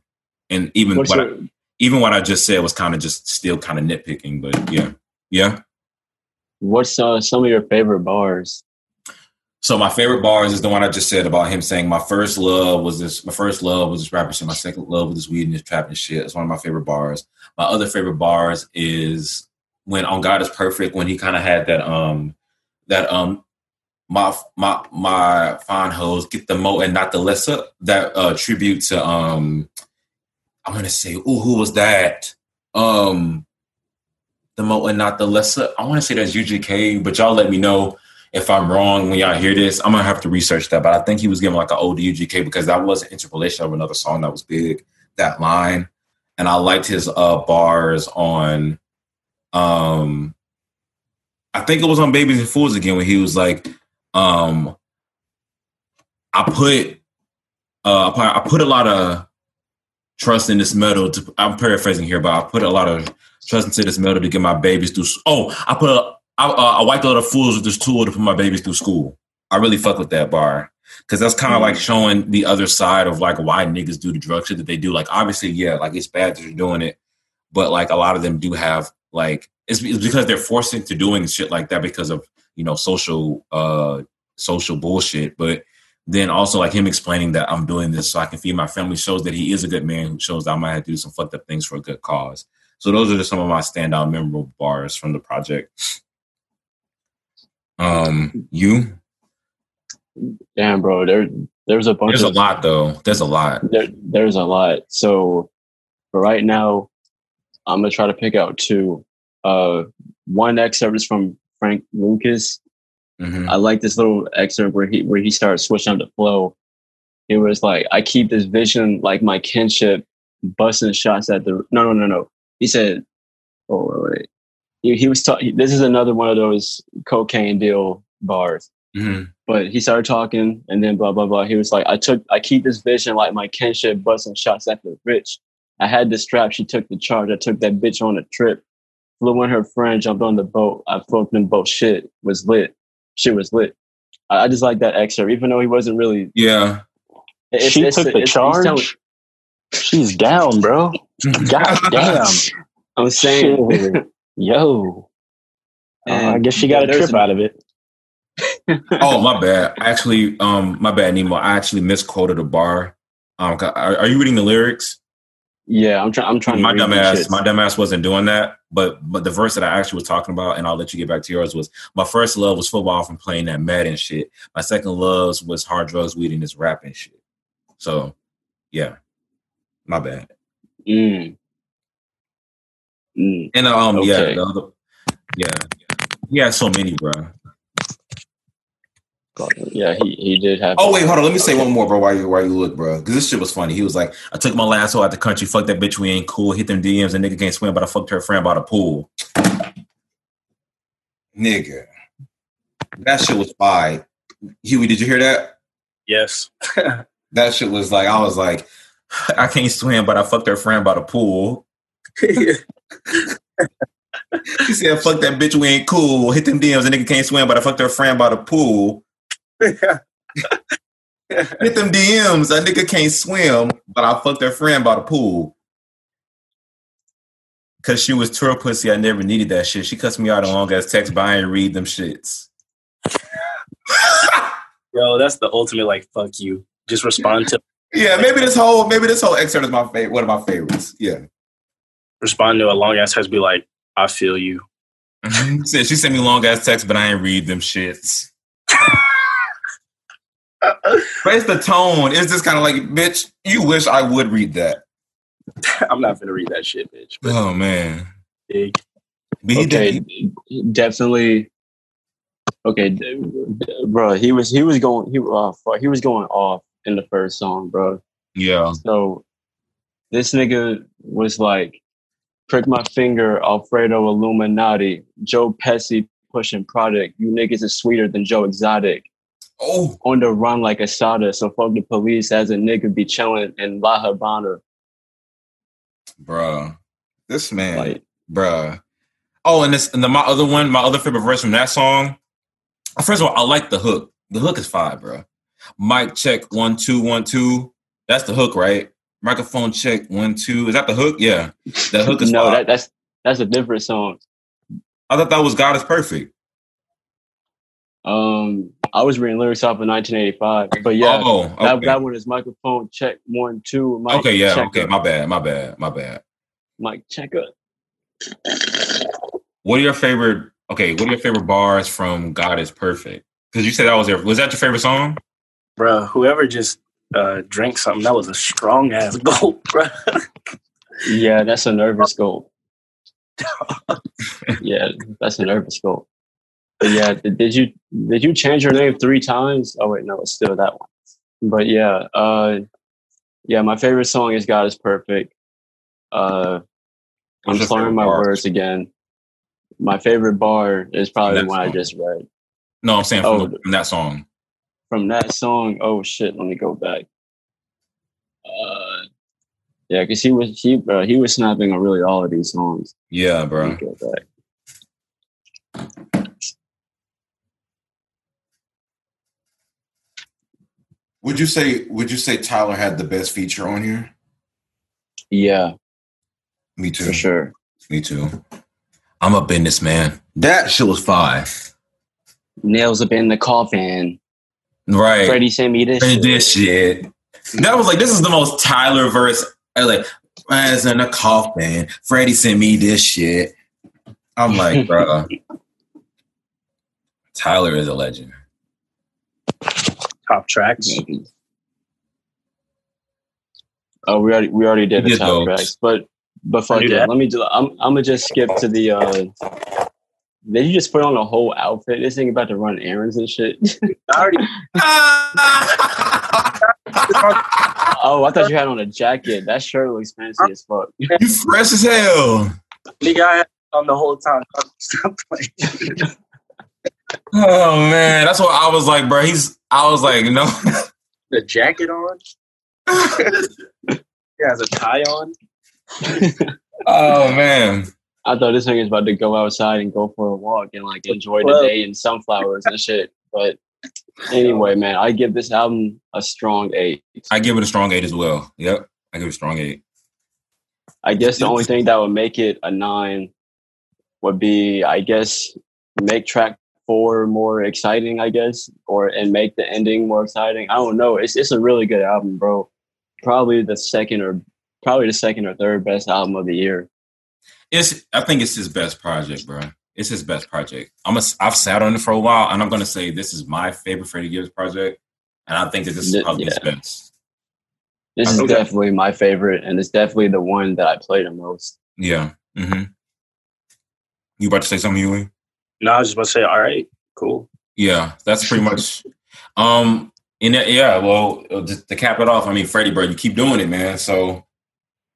and even What's what I, even what I just said was kind of just still kind of nitpicking, but yeah, yeah. What's uh, some of your favorite bars? So my favorite bars is the one I just said about him saying my first love was this. My first love was this rapper shit. My second love was this weed and this trap and shit. It's one of my favorite bars. My other favorite bars is when on God is perfect when he kind of had that um that um my my my fine hoes get the mo and not the lesser that uh tribute to um I'm gonna say oh who was that um the mo and not the lesser I want to say that's UGK but y'all let me know if I'm wrong when y'all hear this, I'm gonna have to research that. But I think he was giving like an old UGK because that was an interpolation of another song that was big, that line. And I liked his uh bars on um I think it was on Babies and Fools again when he was like, um I put uh I put a lot of trust in this metal to I'm paraphrasing here, but I put a lot of trust into this metal to get my babies through oh, I put a I, uh, I wiped a lot of fools with this tool to put my babies through school. I really fuck with that bar because that's kind of like showing the other side of like why niggas do the drug shit that they do. Like obviously, yeah, like it's bad that you're doing it, but like a lot of them do have like it's, it's because they're forced into doing shit like that because of you know social uh social bullshit. But then also like him explaining that I'm doing this so I can feed my family shows that he is a good man who shows that I might have to do some fucked up things for a good cause. So those are just some of my standout memorable bars from the project. Um, you? Damn, bro. There, there's a bunch There's a lot though. There's a lot. there, there's a lot. So, for right now, I'm gonna try to pick out two. Uh, one excerpt is from Frank Lucas. Mhm. I like this little excerpt where he where he starts switching up the flow. It was like, "I keep this vision like my kinship, busting shots at the." No, no, no, no. He said, "Oh wait, wait." He, he was talking. This is another one of those cocaine deal bars Mhm. but he started talking and then blah blah blah. He was like, I took I keep this vision like my kinship busting shots at the rich. I had the strap, she took the charge. I took that bitch on a trip. Flew in her friend, jumped on the boat. I floated in boat. Shit was lit. Shit was lit. I, I just like that excerpt, even though he wasn't really. Yeah. it's- she it's- took the it's- he's telling- charge. She's down, bro. God damn. I'm saying, Shit. Yo. Uh, I guess she got a there's trip out of it. oh my bad. Actually, um, my bad, Nemo. I actually misquoted a bar. Um, are, are you reading the lyrics? Yeah, I'm trying. I'm trying. My to read dumb ass, my dumb ass wasn't doing that. But but the verse that I actually was talking about, and I'll let you get back to yours, was my first love was football from playing that Madden shit. My second love was hard drugs, weed, and this rapping shit. So, yeah, my bad. Mm. Mm. And um, yeah, Okay. the other, yeah, had so many, bro. Yeah, he, he did have. Oh wait, hold on. Let me say one more, bro. Why you why you look, bro? Because this shit was funny. He was like, "I took my last hoe out the country. Fuck that bitch. We ain't cool. Hit them DMs. and nigga can't swim, but I fucked her friend by the pool. Nigga, that shit was fine. Huey, did you hear that? Yes. that shit was like, I was like, I can't swim, but I fucked her friend by the pool. he said, fuck that bitch, we ain't cool. Hit them DMs, a nigga can't swim, but I fucked her friend by the pool. Hit them DMs, a nigga can't swim, but I fucked her friend by the pool. Cause she was tour pussy, I never needed that shit. She cussed me out on long ass text, but I ain't read them shits. Yo, that's the ultimate like fuck you. Just respond to Yeah, maybe this whole maybe this whole excerpt is my favorite one of my favorites. Yeah. respond to a long ass text, be like, I feel you. She sent me long ass text, but I ain't read them shits. But it's the tone. It's just kind of like, bitch, you wish I would read that. I'm not gonna read that shit, bitch. But Oh man. big. But okay, did- definitely. Okay, d- d- bro, he was he was going he uh, he was going off in the first song, bro. yeah. So this nigga was like, prick my finger, Alfredo Illuminati, Joe Pesci pushing product. You niggas is sweeter than Joe Exotic. Oh, On the run like Assata, so fuck the police as a nigga be chilling in La Habana. bruh. This man, Like, bruh. Oh, and this and the, my other one, my other favorite verse from that song. First of all, I like the hook. The hook is fire, bruh. Mic check one two one two. That's the hook, right? Microphone check one two. Is that the hook? Yeah, the hook is no, that, that's that's a different song. I thought that was God is perfect. Um, I was reading lyrics off of 1985, but yeah, oh, that, okay. that one is microphone check one two. Mic okay, yeah, check okay. My bad, my bad, my bad. mic check up. What are your favorite? Okay, what are your favorite bars from God is Perfect? Because you said that was your was that your favorite song? Bro, whoever just uh drank something, that was a strong ass gulp, bro. Yeah, that's a nervous gulp. yeah, that's a nervous goal. But yeah, did, did you did you change your name three times? Oh wait, no, it's still that one. But yeah, uh, yeah, my favorite song is "God Is Perfect." Uh, I'm slurring my bar? words again. My favorite bar is probably the one I just read No, I'm saying from, Oh. the- from that song. from that song. Oh shit, let me go back. Uh, yeah, because he was he uh, he was snapping on really all of these songs. Yeah, Let bro. me go back. Would you say Would you say Tyler had the best feature on here? Yeah, Me too. for sure. Me too. I'm a businessman. That shit was fire. Nails up in the coffin. Right. Freddie sent me this. Shit. this shit. That was like this is the most Tyler verse. I like, as in a coffin. Freddie sent me this shit. I'm like, bro. Tyler is a legend. Top tracks. Oh, we already we already did We the did top those. tracks, but but fuck Do it. Let me do. I'm I'm gonna just skip to the. uh Did you just put on a whole outfit? This thing about to run errands and shit. I already oh, I thought you had on a jacket. That shirt looks fancy as fuck. you fresh as hell. nigga I had on the whole time. Stop playing. Oh man, that's what I was like, bro. He's. I was like, no. the jacket on. he has a tie on. oh man. I thought this thing was about to go outside and go for a walk and like enjoy the day and sunflowers and shit. But anyway, man, I give this album a strong eight. I give it a strong eight as well. Yep, I give it a strong eight. I guess the only thing that would make it a nine would be, I guess, make track four more exciting, I guess, or and make the ending more exciting. I don't know. It's it's a really good album, bro. Probably the second or probably the second or third best album of the year. It's. I think it's his best project, bro. It's his best project. I'm. A, I've sat on it for a while, and I'm gonna say this is my favorite Freddie Gibbs project, and I think that this is Yeah. probably his best. This is definitely my favorite, and it's definitely the one that I play the most. Yeah. Mm-hmm. You about to say something, Huey? No, I was just about to say, all right, cool. Yeah, that's pretty much. Um, and that, yeah, well, just to cap it off, I mean, Freddie, bro, you keep doing it, man. So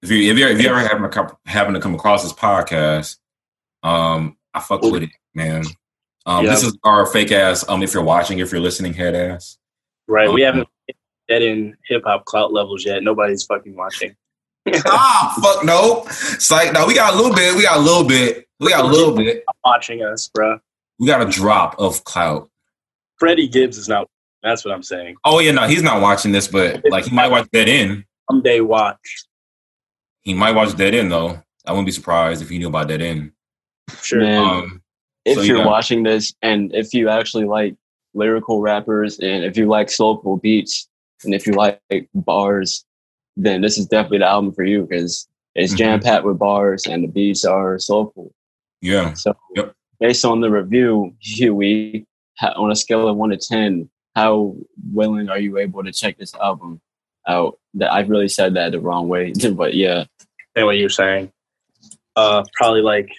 if you if you if you ever happen to come, happen to come across this podcast, um, I fuck with it, man. Um, Yeah. this is our fake ass. Um, if you're watching, if you're listening, head ass. Right. We Um, haven't get in hip hop clout levels yet. Nobody's fucking watching. ah, fuck no. It's like no, we got a little bit. We got a little bit. We got a little bit. watching us, bro. We got a drop of clout. Freddie Gibbs is not. That's what I'm saying. Oh yeah, no, he's not watching this, but like he might watch Dead End. Someday watch. He might watch Dead End though. I wouldn't be surprised if he knew about Dead End. Sure. Man. Um, if So, you're yeah. watching this and if you actually like lyrical rappers and if you like soulful beats and if you like bars, then this is definitely the album for you because it's Mhm. jam packed with bars and the beats are soulful. Yeah. So, Yep. based on the review, Huey, on a scale of one to ten, how willing are you able to check this album out? That I've really said that the wrong way, but yeah, Say what you're saying. Uh, probably like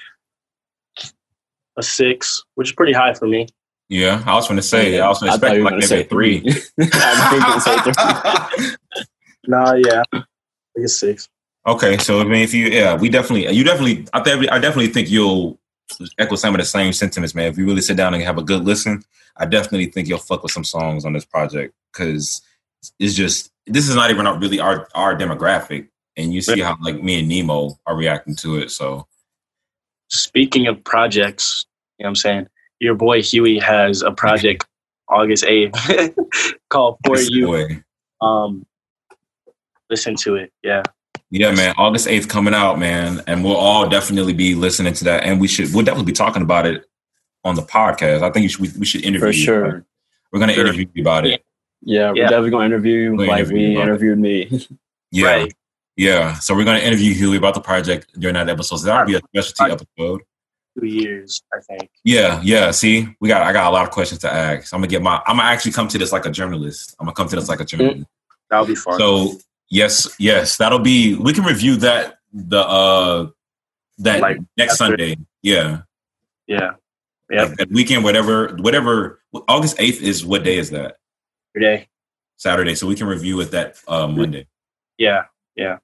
a six, which is pretty high for me. Yeah, I was going to say. yeah. I was expecting like gonna maybe a three. three. I think gonna say three. Nah, yeah, like a six. Okay, so I mean, if you, yeah, we definitely, you definitely, I think, I definitely think you'll echo some of the same sentiments, man. If you really sit down and have a good listen, I definitely think you'll fuck with some songs on this project because it's just this is not even our- really our our demographic, and you see how like me and Nemo are reacting to it. So Speaking of projects, you know what I'm saying? Your boy Huey has a project August 8th called For this You. way. Um, listen to it. Yeah. Yeah, man. August eighth coming out, man, and we'll all definitely be listening to that, and we should we'll definitely be talking about it on the podcast. I think you should, we, we should interview For sure. about it. We're gonna Sure. interview you about it. yeah, we're Yeah. definitely gonna interview you We'll like interview you we about it. interviewed me. Yeah, Right. yeah. So we're gonna interview Huey about the project during that episode. So that'll be a specialty episode. Two years, I think. Yeah, yeah. See, we got I got a lot of questions to ask. I'm gonna get my I'm gonna actually come to this like a journalist. I'm gonna come to this like a journalist. That'll be fun. So yes, yes, that'll be. We can review that the uh that Like, next after- Sunday. Yeah, yeah. yeah. like that weekend, whatever, whatever. August eighth is what day is that? Today. Saturday. So we can review it that uh, Monday Yeah, Yeah.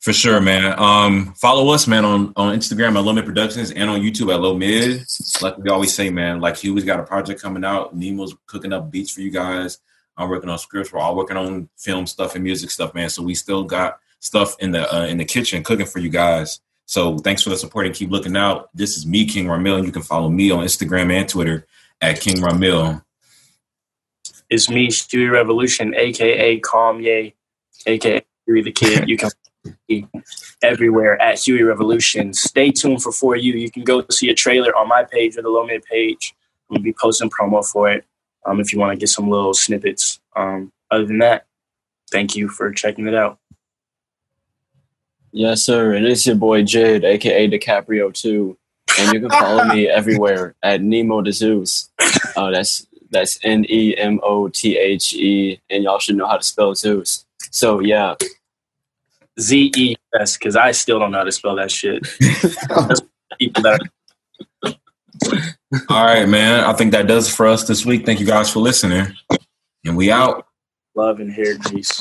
for sure, man. Um, follow us, man, on on Instagram at Low Mid Productions and on YouTube at Low Mid. Like we always say, man. Like Huey's got a project coming out. Nemo's cooking up beats for you guys. I'm working on scripts. We're all working on film stuff and music stuff, man. So we still got stuff in the uh, in the kitchen cooking for you guys. So thanks for the support and keep looking out. This is me, King Ramil, and you can follow me on Instagram and Twitter at King Ramil. It's me, Stewie Revolution, aka Calm Ye, aka Huey the Kid. You can everywhere at Huey Revolution. Stay tuned for For You. You can go see a trailer on my page or the Low Mid page. Gonna be posting promo for it. Um, if you want to get some little snippets. Um, other than that, thank you for checking it out. yes, sir. It's your boy Jid, aka DiCaprio Two, And you can follow me everywhere at Nemo the Zeus. Uh, that's that's N E M O T H E, and y'all should know how to spell Zeus. So yeah, Z E S, because I still don't know how to spell that shit. That's people that are All right, man. I think that does it for us this week. Thank you guys for listening. And we out. love and hair grease.